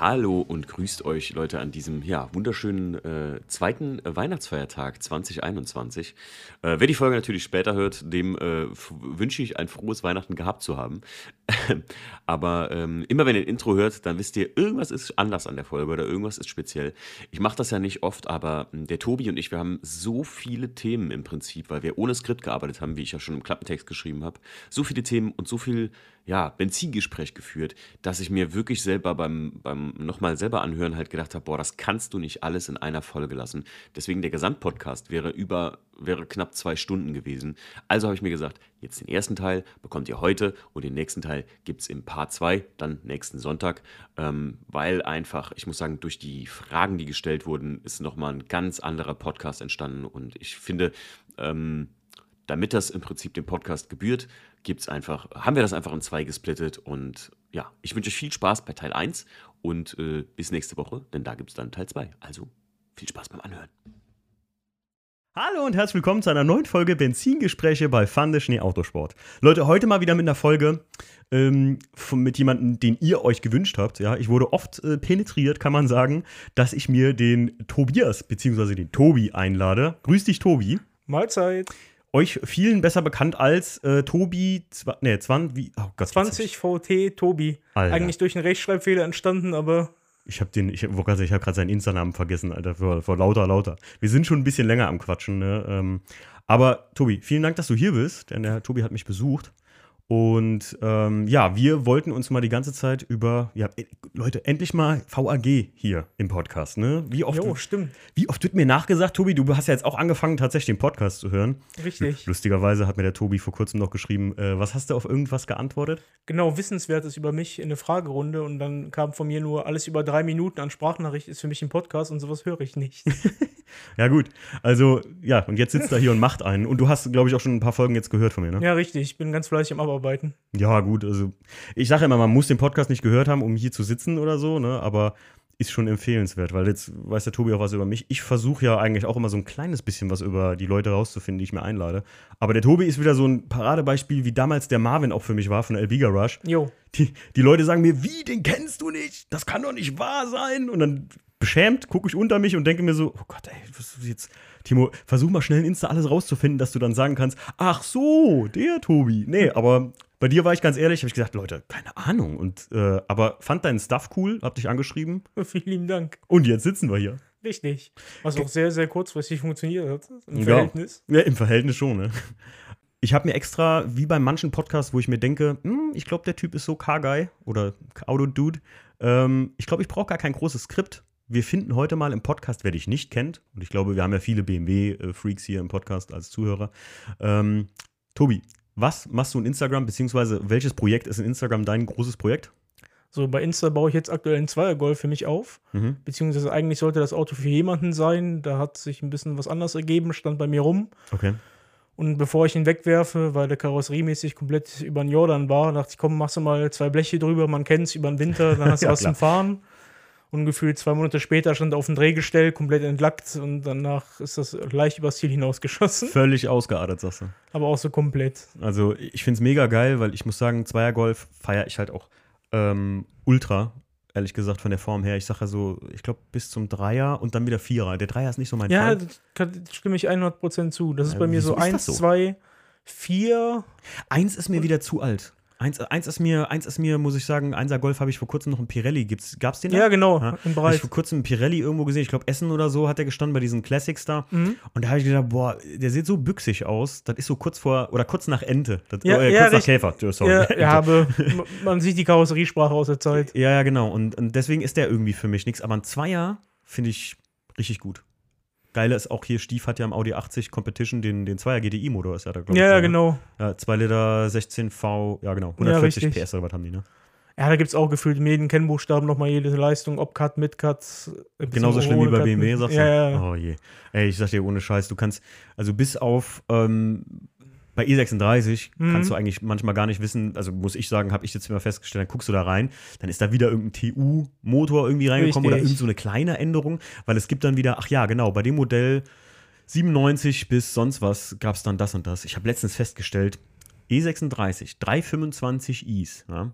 Hallo und grüßt euch Leute an diesem ja, wunderschönen äh, zweiten äh, Weihnachtsfeiertag 2021. Äh, wer die Folge natürlich später hört, dem äh, wünsche ich ein frohes Weihnachten gehabt zu haben. Aber ähm, immer wenn ihr ein Intro hört, dann wisst ihr, irgendwas ist anders an der Folge oder irgendwas ist speziell. Ich mache das ja nicht oft, aber hm, der Tobi und ich, wir haben so viele Themen im Prinzip, weil wir ohne Skript gearbeitet haben, wie ich ja schon im Klappentext geschrieben habe. So viele Themen und so viel ja, Benzingespräch geführt, dass ich mir wirklich selber beim, beim nochmal selber anhören halt gedacht habe, boah, das kannst du nicht alles in einer Folge lassen. Deswegen der Gesamtpodcast wäre über, wäre knapp zwei Stunden gewesen. Also habe ich mir gesagt, jetzt den ersten Teil bekommt ihr heute und den nächsten Teil gibt es im Part 2, dann nächsten Sonntag, ähm, weil einfach, ich muss sagen, durch die Fragen, die gestellt wurden, ist nochmal ein ganz anderer Podcast entstanden und ich finde, ähm, damit das im Prinzip dem Podcast gebührt, gibt's einfach, haben wir das einfach in zwei gesplittet. Und ja, ich wünsche euch viel Spaß bei Teil 1 und äh, bis nächste Woche, denn da gibt es dann Teil 2. Also viel Spaß beim Anhören. Hallo und herzlich willkommen zu einer neuen Folge Benzingespräche bei Fande Schnee Autosport. Leute, heute mal wieder mit einer Folge ähm, von, mit jemandem, den ihr euch gewünscht habt. Ja, ich wurde oft äh, penetriert, kann man sagen, dass ich mir den Tobias bzw. den Tobi einlade. Grüß dich, Tobi. Mahlzeit euch vielen besser bekannt als äh, Tobi, ne, 20, wie, oh Gott, 20 VT Tobi. Alter. Eigentlich durch einen Rechtschreibfehler entstanden, aber. Ich habe den, ich, ich habe gerade seinen Insta-Namen vergessen, Alter, vor, vor lauter, lauter. Wir sind schon ein bisschen länger am Quatschen, ne? Ähm, aber Tobi, vielen Dank, dass du hier bist, denn der Tobi hat mich besucht. Und ähm, ja, wir wollten uns mal die ganze Zeit über, ja, äh, Leute, endlich mal VAG hier im Podcast, ne? Wie oft, jo, stimmt. Wie oft wird mir nachgesagt, Tobi, du hast ja jetzt auch angefangen, tatsächlich den Podcast zu hören. Richtig. Lustigerweise hat mir der Tobi vor kurzem noch geschrieben, äh, was hast du auf irgendwas geantwortet? Genau, Wissenswertes über mich in eine Fragerunde und dann kam von mir nur alles über drei Minuten an Sprachnachricht ist für mich ein Podcast und sowas höre ich nicht. ja, gut. Also, ja, und jetzt sitzt er hier und macht einen. Und du hast, glaube ich, auch schon ein paar Folgen jetzt gehört von mir, ne? Ja, richtig. Ich bin ganz fleißig am Abarbeiten. Ja, gut. Also, ich sage immer, man muss den Podcast nicht gehört haben, um hier zu sitzen oder so, ne? Aber ist schon empfehlenswert, weil jetzt weiß der Tobi auch was über mich. Ich versuche ja eigentlich auch immer so ein kleines bisschen was über die Leute rauszufinden, die ich mir einlade. Aber der Tobi ist wieder so ein Paradebeispiel, wie damals der Marvin auch für mich war von Elbiga Rush. Jo. Die, die Leute sagen mir, wie, den kennst du nicht? Das kann doch nicht wahr sein. Und dann beschämt gucke ich unter mich und denke mir so, oh Gott, ey, was ist jetzt Timo, versuch mal schnell in Insta alles rauszufinden, dass du dann sagen kannst, ach so, der Tobi. Nee, aber bei dir war ich ganz ehrlich, habe ich gesagt, Leute, keine Ahnung. Und, äh, aber fand deinen Stuff cool, hab dich angeschrieben. Vielen lieben Dank. Und jetzt sitzen wir hier. Richtig. Was auch sehr, sehr kurzfristig funktioniert hat. Im Verhältnis. Ja, im Verhältnis schon, ne? Ich habe mir extra, wie bei manchen Podcasts, wo ich mir denke, hm, ich glaube, der Typ ist so Car-Guy oder Auto-Dude. Ähm, ich glaube, ich brauche gar kein großes Skript wir finden heute mal im Podcast, wer dich nicht kennt, und ich glaube, wir haben ja viele BMW-Freaks hier im Podcast als Zuhörer. Ähm, Tobi, was machst du in Instagram, beziehungsweise welches Projekt ist in Instagram dein großes Projekt? So, bei Insta baue ich jetzt aktuell einen Zweiergolf für mich auf. Mhm. Beziehungsweise eigentlich sollte das Auto für jemanden sein. Da hat sich ein bisschen was anderes ergeben, stand bei mir rum. Okay. Und bevor ich ihn wegwerfe, weil der karosseriemäßig komplett über den Jordan war, dachte ich, komm, machst du mal zwei Bleche drüber, man kennt es über den Winter, dann hast du ja, was klar. zum Fahren. Und gefühlt zwei Monate später stand er auf dem Drehgestell, komplett entlackt und danach ist das leicht übers Ziel hinausgeschossen. Völlig ausgeadert, sagst du. Aber auch so komplett. Also ich finde es mega geil, weil ich muss sagen, Zweiergolf feiere ich halt auch ähm, ultra, ehrlich gesagt, von der Form her. Ich sage ja so, ich glaube bis zum Dreier und dann wieder Vierer. Der Dreier ist nicht so mein ja, Fall. Ja, da stimme ich 100% zu. Das ist ja, bei mir so 1, 2, 4. Eins ist mir wieder zu alt. Eins, eins, ist mir, eins ist mir, muss ich sagen, Einser Golf habe ich vor kurzem noch einen Pirelli. Gab es den? Da? Ja, genau, ja? im Bereich. Hab ich vor kurzem einen Pirelli irgendwo gesehen. Ich glaube, Essen oder so hat er gestanden bei diesen Classics da. Mhm. Und da habe ich gedacht, boah, der sieht so büchsig aus. Das ist so kurz vor, oder kurz nach Ente. Das, ja, äh, ja, kurz nach Käfer. Sorry. Ja, ja aber man sieht die Karosseriesprache aus der Zeit. Ja, ja, genau. Und, und deswegen ist der irgendwie für mich nichts. Aber ein Zweier finde ich richtig gut. Geile ist auch hier, Stief hat ja im Audi 80 Competition den, den 2er GDI-Motor, ist ja da, glaube ich. Ja, ja, genau. Ja, 2 Liter 16V, ja, genau. 140 ja, PS oder was haben die, ne? Ja, da gibt es auch gefühlt jeden Kennbuchstaben nochmal jede Leistung, ob Cut, mit Cut. Genauso schlimm wie bei BMW, sagst du? Ja, ja. Oh je. Ey, ich sag dir ohne Scheiß, du kannst, also bis auf ähm, bei E36 mhm. kannst du eigentlich manchmal gar nicht wissen, also muss ich sagen, habe ich jetzt immer festgestellt, dann guckst du da rein, dann ist da wieder irgendein TU-Motor irgendwie reingekommen Richtig. oder irgend so eine kleine Änderung, weil es gibt dann wieder, ach ja, genau, bei dem Modell 97 bis sonst was gab es dann das und das. Ich habe letztens festgestellt, E36, 325i's, ja,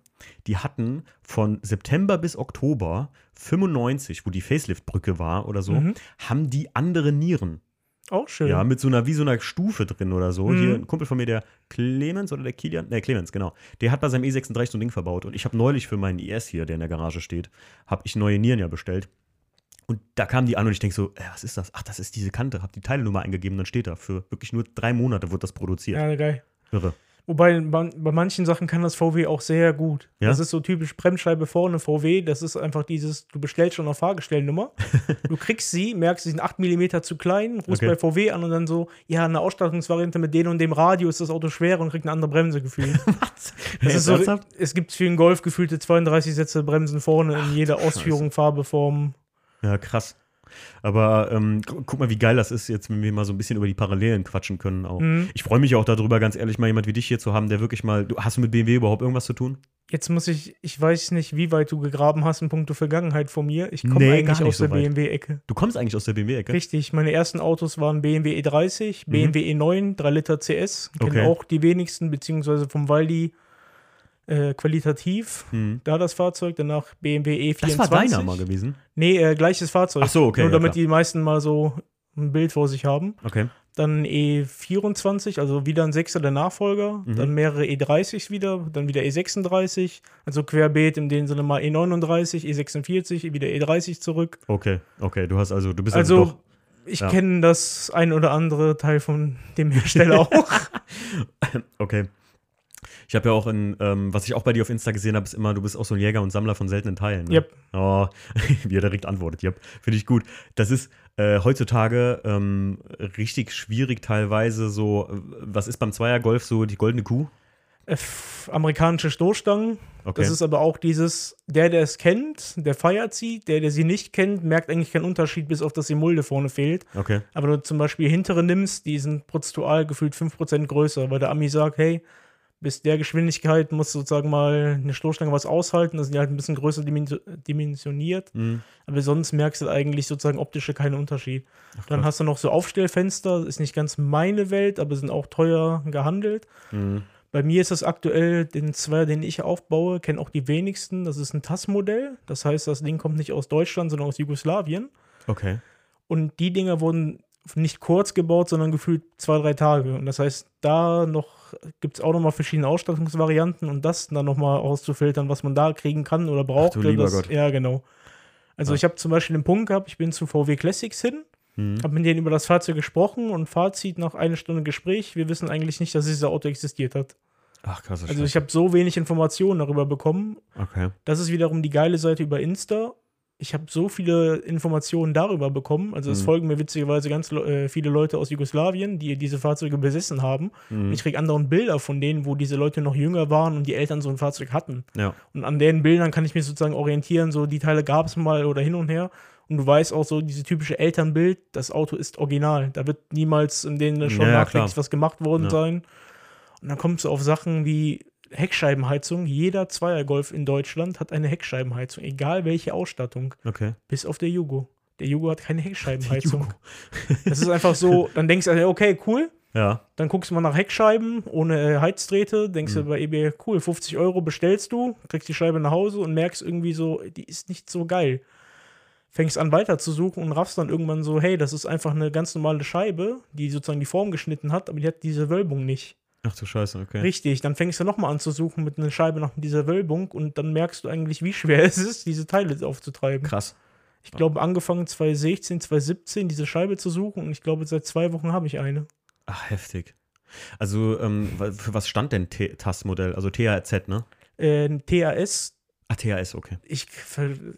die hatten von September bis Oktober 95, wo die Facelift-Brücke war oder so, Mhm. haben die andere Nieren. Auch schön. Ja, mit so einer, wie so einer Stufe drin oder so. Mhm. Hier ein Kumpel von mir, der Clemens oder der Kilian, ne, Clemens, genau. Der hat bei seinem E36 so ein Ding verbaut. Und ich habe neulich für meinen IS hier, der in der Garage steht, habe ich neue Nieren ja bestellt. Und da kamen die an und ich denke so, äh, was ist das? Ach, das ist diese Kante. Hab die Teilnummer eingegeben, dann steht da. Für wirklich nur drei Monate wird das produziert. ja, geil. Irre. Wobei bei, bei manchen Sachen kann das VW auch sehr gut. Ja? Das ist so typisch Bremsscheibe vorne VW. Das ist einfach dieses, du bestellst schon eine Fahrgestellnummer, du kriegst sie, merkst, sie sind 8 mm zu klein, rufst Okay. bei VW an und dann so, ja, eine Ausstattungsvariante mit dem und dem Radio ist das Auto schwerer und kriegt eine andere Bremse gefühlt. Was? Das ist so, es gibt für den Golf gefühlte 32 Sätze Bremsen vorne in jeder Ausführung, Farbe, Form. Ja, krass. Aber ähm, gu- guck mal, wie geil das ist, jetzt, wenn wir mal so ein bisschen über die Parallelen quatschen können auch. Mhm. Ich freue mich auch darüber, ganz ehrlich, mal jemand wie dich hier zu haben, der wirklich mal. Du, hast du mit BMW überhaupt irgendwas zu tun? Jetzt muss ich, ich weiß nicht, wie weit du gegraben hast in puncto Vergangenheit von mir. Ich komme Nee, eigentlich aus so der. BMW-Ecke. Du kommst eigentlich aus der BMW-Ecke. Richtig, meine ersten Autos waren BMW E30, BMW E9, 3 Liter CS. Kennen Mhm. Okay. auch die wenigsten, beziehungsweise vom Waldi äh, qualitativ. Hm. Da das Fahrzeug, danach BMW E24. Das war deiner mal gewesen. Nee, äh, gleiches Fahrzeug. Ach so, okay, Nur ja, damit klar. die meisten mal so ein Bild vor sich haben. Okay. Dann E24, also wieder ein Sechser der Nachfolger. Mhm. Dann mehrere E30s wieder. Dann wieder E36. Also querbeet in dem Sinne mal E E39, E46, wieder E30 zurück. Okay, okay. Du hast also, du bist also, Also, doch. ich ja. kenne das ein oder andere Teil von dem Hersteller auch. Okay. Ich habe ja auch in, ähm, was ich auch bei dir auf Insta gesehen habe, ist immer, du bist auch so ein Jäger und Sammler von seltenen Teilen. Ne? Yep. Oh, wie er direkt antwortet. Yep. Finde ich gut. Das ist äh, heutzutage ähm, richtig schwierig teilweise so, äh, was ist beim Zweiergolf so die goldene Kuh? F amerikanische Stoßstangen. Okay. Das ist aber auch dieses, der, der es kennt, der feiert sie. Der, der sie nicht kennt, merkt eigentlich keinen Unterschied, bis auf dass die Mulde vorne fehlt. okay. Aber wenn du zum Beispiel hintere nimmst, die sind prozentual gefühlt 5% größer, weil der Ami sagt, hey, bis der Geschwindigkeit muss sozusagen mal eine Stoßstange was aushalten. Das sind die halt ein bisschen größer dimen- dimensioniert. Mhm. Aber sonst merkst du eigentlich sozusagen optische keinen Unterschied. Dann Gott. hast du noch so Aufstellfenster, ist nicht ganz meine Welt, aber sind auch teuer gehandelt. Mhm. Bei mir ist das aktuell den Zweier, den ich aufbaue, kennen auch die wenigsten. Das ist ein TAS-Modell. Das heißt, das Ding kommt nicht aus Deutschland, sondern aus Jugoslawien. Okay. Und die Dinger wurden nicht kurz gebaut, sondern gefühlt zwei, drei Tage. Und das heißt, da noch gibt es auch nochmal verschiedene Ausstattungsvarianten und das dann nochmal auszufiltern, was man da kriegen kann oder braucht. du lieber das, Gott. Ja, genau. Also Ja. ich habe zum Beispiel den Punkt gehabt, ich bin zu VW Classics hin, Mhm. habe mit denen über das Fahrzeug gesprochen und Fazit nach einer Stunde Gespräch, wir wissen eigentlich nicht, dass dieses Auto existiert hat. Ach, krass. Also ich habe so wenig Informationen darüber bekommen. Okay. Das ist wiederum die geile Seite über Insta. Ich habe so viele Informationen darüber bekommen. Also es Mhm. folgen mir witzigerweise ganz äh, viele Leute aus Jugoslawien, die diese Fahrzeuge besessen haben. Mhm. Ich kriege anderen Bilder von denen, wo diese Leute noch jünger waren und die Eltern so ein Fahrzeug hatten. Ja. Und an den Bildern kann ich mich sozusagen orientieren, so die Teile gab es mal oder hin und her. Und du weißt auch so, diese typische Elternbild, das Auto ist original. Da wird niemals in denen schon Ja, nachträglich was gemacht worden Ja. sein. Und dann kommst du auf Sachen wie Heckscheibenheizung. Jeder Zweiergolf in Deutschland hat eine Heckscheibenheizung, egal welche Ausstattung, Okay. bis auf der Jugo. Der Jugo hat keine Heckscheibenheizung. Das ist einfach so, dann denkst du, okay, cool. Ja. Dann guckst du mal nach Heckscheiben ohne äh, Heizdrähte, denkst Mhm. du bei eBay, cool, 50 Euro bestellst du, kriegst die Scheibe nach Hause und merkst irgendwie so, die ist nicht so geil. Fängst an weiter zu suchen und raffst dann irgendwann so, hey, das ist einfach eine ganz normale Scheibe, die sozusagen die Form geschnitten hat, aber die hat diese Wölbung nicht. Ach du Scheiße, okay. Richtig, dann fängst du nochmal an zu suchen mit einer Scheibe nach dieser Wölbung und dann merkst du eigentlich, wie schwer es ist, diese Teile aufzutreiben. Krass. Ich glaube, angefangen 2016, 2017 diese Scheibe zu suchen und ich glaube, seit zwei Wochen habe ich eine. Ach, heftig. Also, ähm, für was stand denn TAS-Modell? Also THZ, ne? Äh, TAS, Ah, THS, okay. ich,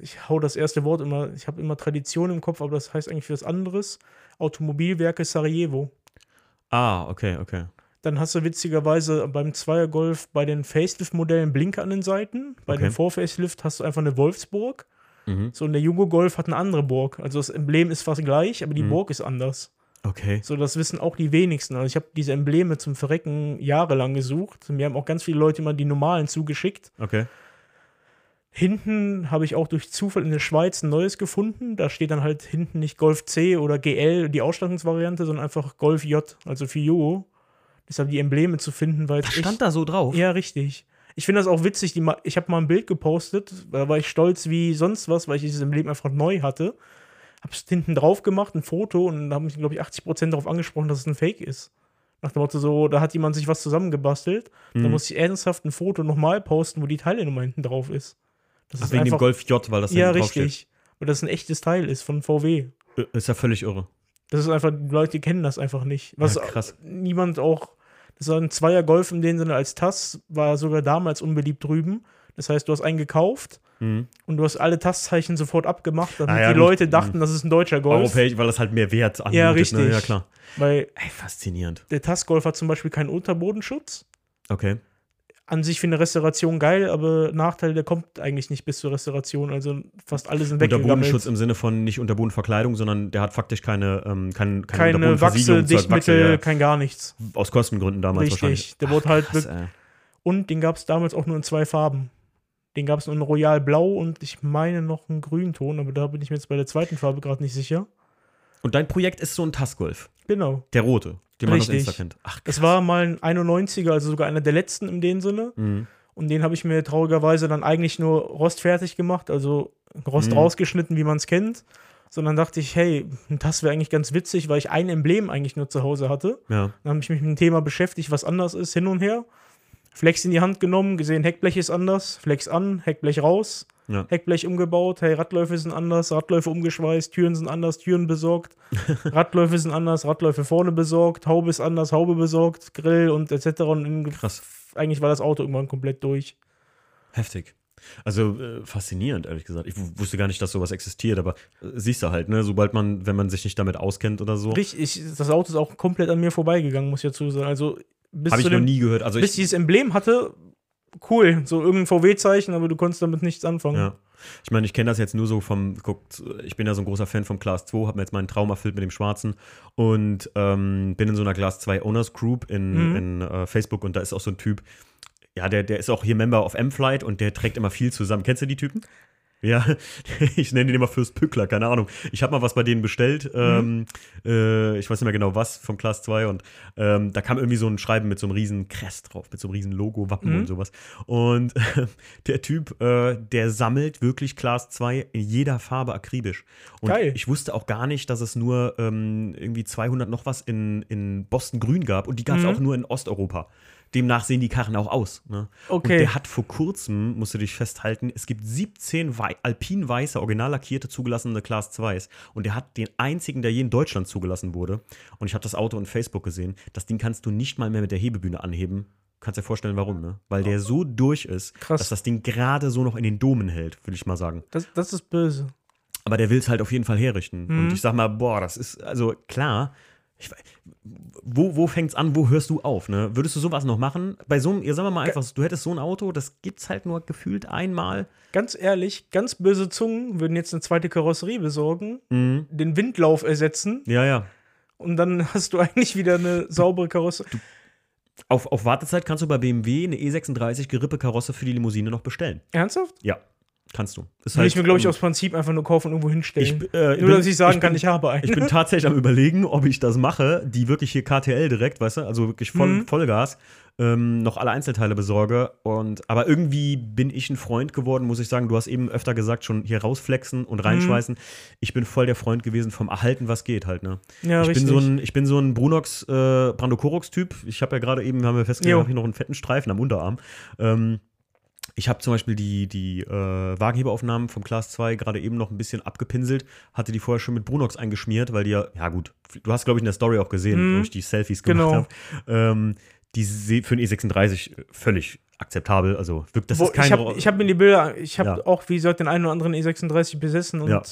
ich hau das erste Wort immer, ich habe immer Tradition im Kopf, aber das heißt eigentlich was anderes. Automobilwerke Sarajevo. Ah, okay, okay. Dann hast du witzigerweise beim Zweiergolf bei den Facelift-Modellen Blinker an den Seiten. Bei Okay. dem Vor-Facelift hast du einfach eine Wolfsburg. Mhm. So, und der Jugo Golf hat eine andere Burg. Also das Emblem ist fast gleich, aber die Mhm. Burg ist anders. Okay. So, das wissen auch die wenigsten. Also ich habe diese Embleme zum Verrecken jahrelang gesucht. Mir haben auch ganz viele Leute immer die normalen zugeschickt. Okay. Hinten habe ich auch durch Zufall in der Schweiz ein neues gefunden. Da steht dann halt hinten nicht Golf C oder GL, die Ausstattungsvariante, sondern einfach Golf J, also für Jugo. Deshalb die Embleme zu finden, weil es Das echt- stand da so drauf. Ja, richtig. Ich finde das auch witzig. Die, ich habe mal ein Bild gepostet, da war ich stolz wie sonst was, weil ich dieses Emblem einfach neu hatte. Hab's hinten drauf gemacht, ein Foto, und da haben mich, glaube ich, 80% darauf angesprochen, dass es ein Fake ist. Nach dem Motto, so, da hat jemand sich was zusammengebastelt. Da Mhm. muss ich ernsthaft ein Foto nochmal posten, wo die Teilnummer hinten drauf ist. Das Ach, wegen dem Golf J, weil das Ja, richtig. Weil das ein echtes Teil ist von VW. Äh, Ist ja völlig irre. Das ist einfach, die Leute kennen das einfach nicht. Was Ja, krass. niemand auch, das war ein Zweier Golf in dem Sinne als TAS, war sogar damals unbeliebt drüben. Das heißt, du hast einen gekauft Mhm. und du hast alle TAS-Zeichen sofort abgemacht, damit Ah ja, die gut. Leute dachten, das ist ein deutscher Golf. Europäisch, weil das halt mehr Wert anbietet. Ja, Ne? richtig. Ja, klar. Weil Ey, faszinierend. der TAS-Golf hat zum Beispiel keinen Unterbodenschutz. Okay. An sich für eine Restauration geil, aber Nachteil, der kommt eigentlich nicht bis zur Restauration. Also fast alle sind weggegangen. Unterbodenschutz im Sinne von nicht Unterbodenverkleidung, sondern der hat faktisch keine, ähm, kein, kein Keine Unterbodenversiegelung Wachse, Dichtmittel, Wachse, ja. kein gar nichts. Aus Kostengründen damals wahrscheinlich. Richtig. Der wurde halt Krass. Und den gab es damals auch nur in zwei Farben. Den gab es nur in Royal Blau und ich meine noch einen Grünton, aber da bin ich mir jetzt bei der zweiten Farbe gerade nicht sicher. Und dein Projekt ist so ein Tassgolf. Genau. Der rote, den man Richtig. Insta kennt. Ach, Das war mal ein 91er, also sogar einer der letzten in dem Sinne. Mhm. Und den habe ich mir traurigerweise dann eigentlich nur rostfertig gemacht, also Rost Mhm. rausgeschnitten, wie man es kennt. Sondern dachte ich, hey, das wäre eigentlich ganz witzig, weil ich ein Emblem eigentlich nur zu Hause hatte. Ja. Dann habe ich mich mit dem Thema beschäftigt, was anders ist, hin und her. Flex in die Hand genommen, gesehen, Heckblech ist anders, Flex an, Heckblech raus, Ja. Heckblech umgebaut, hey, Radläufe sind anders, Radläufe umgeschweißt, Türen sind anders, Türen besorgt, Radläufe sind anders, Radläufe vorne besorgt, Haube ist anders, Haube besorgt, Grill und etc. Und Krass. eigentlich war das Auto irgendwann komplett durch. Heftig. Also äh, faszinierend, ehrlich gesagt. Ich wusste gar nicht, dass sowas existiert, aber äh, siehst du halt, ne, sobald man, wenn man sich nicht damit auskennt oder so, Richtig, ich, das Auto ist auch komplett an mir vorbeigegangen, muss ich dazu sagen. Also bis habe ich noch nie gehört. Also bis ich, dieses Emblem hatte, cool, so irgendein VW-Zeichen, aber du konntest damit nichts anfangen. ja. Ich meine, ich kenne das jetzt nur so vom, guckt, ich bin ja so ein großer Fan vom Class 2, habe mir jetzt meinen Traum erfüllt mit dem Schwarzen und ähm, bin in so einer Class 2 Owners Group in, Mhm. in äh, Facebook und da ist auch so ein Typ, ja, der, der ist auch hier Member of M-Flight und der trägt immer viel zusammen. Kennst du die Typen? Ja, ich nenne den immer Fürst Pückler, keine Ahnung. Ich habe mal was bei denen bestellt, ähm, äh, ich weiß nicht mehr genau was, vom Class 2 und ähm, da kam irgendwie so ein Schreiben mit so einem riesen Crest drauf, mit so einem riesen Logo, Wappen Mhm. und sowas. Und der Typ, äh, der sammelt wirklich Class 2 in jeder Farbe akribisch. Und Geil. ich wusste auch gar nicht, dass es nur ähm, irgendwie 200 noch was in, in Boston Grün gab und die gab es Mhm. auch nur in Osteuropa. Demnach sehen die Karren auch aus. Ne? Und Okay. der hat vor kurzem, musst du dich festhalten, es gibt 17 wei alpin weiße, original lackierte zugelassene Class 2s. Und der hat den einzigen, der je in Deutschland zugelassen wurde. Und ich habe das Auto in Facebook gesehen. Das Ding kannst du nicht mal mehr mit der Hebebühne anheben. Kannst dir vorstellen, warum, ne? Weil der so durch ist, Krass. dass das Ding gerade so noch in den Domen hält, würde ich mal sagen. Das, das ist böse. Aber der will es halt auf jeden Fall herrichten. Mhm. Und ich sag mal, boah, das ist, also klar, ich, wo, wo fängt's an, wo hörst du auf, ne? Würdest du sowas noch machen? Bei so einem, ihr sagen wir mal einfach, du hättest so ein Auto, das gibt's halt nur gefühlt einmal. Ganz ehrlich, ganz böse Zungen würden jetzt eine zweite Karosserie besorgen, Mhm. den Windlauf ersetzen Ja, ja. und dann hast du eigentlich wieder eine saubere Karosserie. Auf, auf Wartezeit kannst du bei BMW eine E36 Gerippe Karosse für die Limousine noch bestellen. Ernsthaft? Ja, kannst du. Ist Will ich mir, glaube ich, ähm, aus Prinzip einfach nur kaufen und irgendwo hinstellen. ich, äh, nur, bin- dass ich sagen ich kann, bin- ich habe einen. Ich bin tatsächlich am überlegen, ob ich das mache, die wirklich hier KTL direkt, weißt du, also wirklich voll, Mhm. Vollgas, ähm, noch alle Einzelteile besorge. Und, aber irgendwie bin ich ein Freund geworden, muss ich sagen. Du hast eben öfter gesagt, schon hier rausflexen und reinschweißen. Mhm. Ich bin voll der Freund gewesen vom Erhalten, was geht halt, ne? ja, ich, richtig. bin so ein, ich bin so ein Brunox, äh, Brandokorox-Typ. Ich habe ja gerade eben, haben wir festgestellt, habe ich noch einen fetten Streifen am Unterarm. Ähm, ich habe zum Beispiel die, die äh, Wagenheberaufnahmen vom Class 2 gerade eben noch ein bisschen abgepinselt, hatte die vorher schon mit Brunox eingeschmiert, weil die ja, ja gut, du hast, glaube ich, in der Story auch gesehen, Mhm. wo ich die Selfies gemacht Genau. habe. Ähm, die für einen E36 völlig akzeptabel. Also wirkt das Wo, ist kein ich habe hab mir die Bilder, ich habe Ja. auch, wie gesagt, den einen oder anderen E36 besessen und Ja.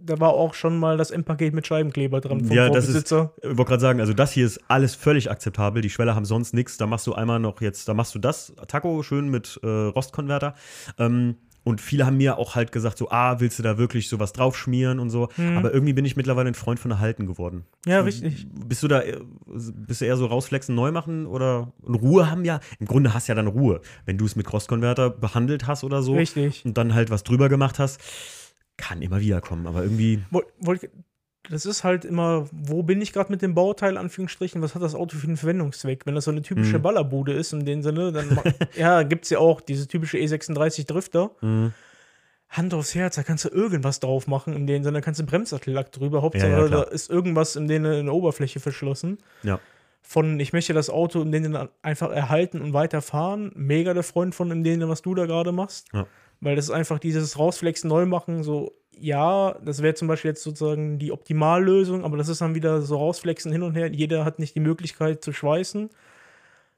da war auch schon mal das M-Paket mit Scheibenkleber dran vom Ja, das ist-. Ich wollte gerade sagen, also das hier ist alles völlig akzeptabel. Die Schweller haben sonst nichts. Da machst du einmal noch jetzt, da machst du das Taco schön mit äh, Rostkonverter. Ähm, und viele haben mir auch halt gesagt, so, ah, willst du da wirklich sowas draufschmieren und so. Mhm. Aber irgendwie bin ich mittlerweile ein Freund von Erhalten geworden. Ja, richtig. Bist du da, äh, bist du eher so rausflexen, neu machen oder und Ruhe haben ja, im Grunde hast du ja dann Ruhe. Wenn du es mit Rostkonverter behandelt hast oder so Richtig. und dann halt was drüber gemacht hast, kann immer wieder kommen. Aber irgendwie, Woll- wollt- das ist halt immer, wo bin ich gerade mit dem Bauteil, Anführungsstrichen, was hat das Auto für einen Verwendungszweck? Wenn das so eine typische Mhm. Ballerbude ist, in dem Sinne, dann ja, gibt es ja auch diese typische E36 Drifter. Mhm. Hand aufs Herz, da kannst du irgendwas drauf machen, in dem Sinne kannst du Bremsattellack drüber. Hauptsache, Ja, ja, da ist irgendwas in denen eine Oberfläche verschlossen. Ja. Von, ich möchte das Auto in denen einfach erhalten und weiterfahren. Mega der Freund von in denen, was du da gerade machst. Ja. Weil das ist einfach dieses Rausflexen, neu machen, so, ja, das wäre zum Beispiel jetzt sozusagen die Optimallösung, aber das ist dann wieder so rausflexen hin und her. Jeder hat nicht die Möglichkeit zu schweißen.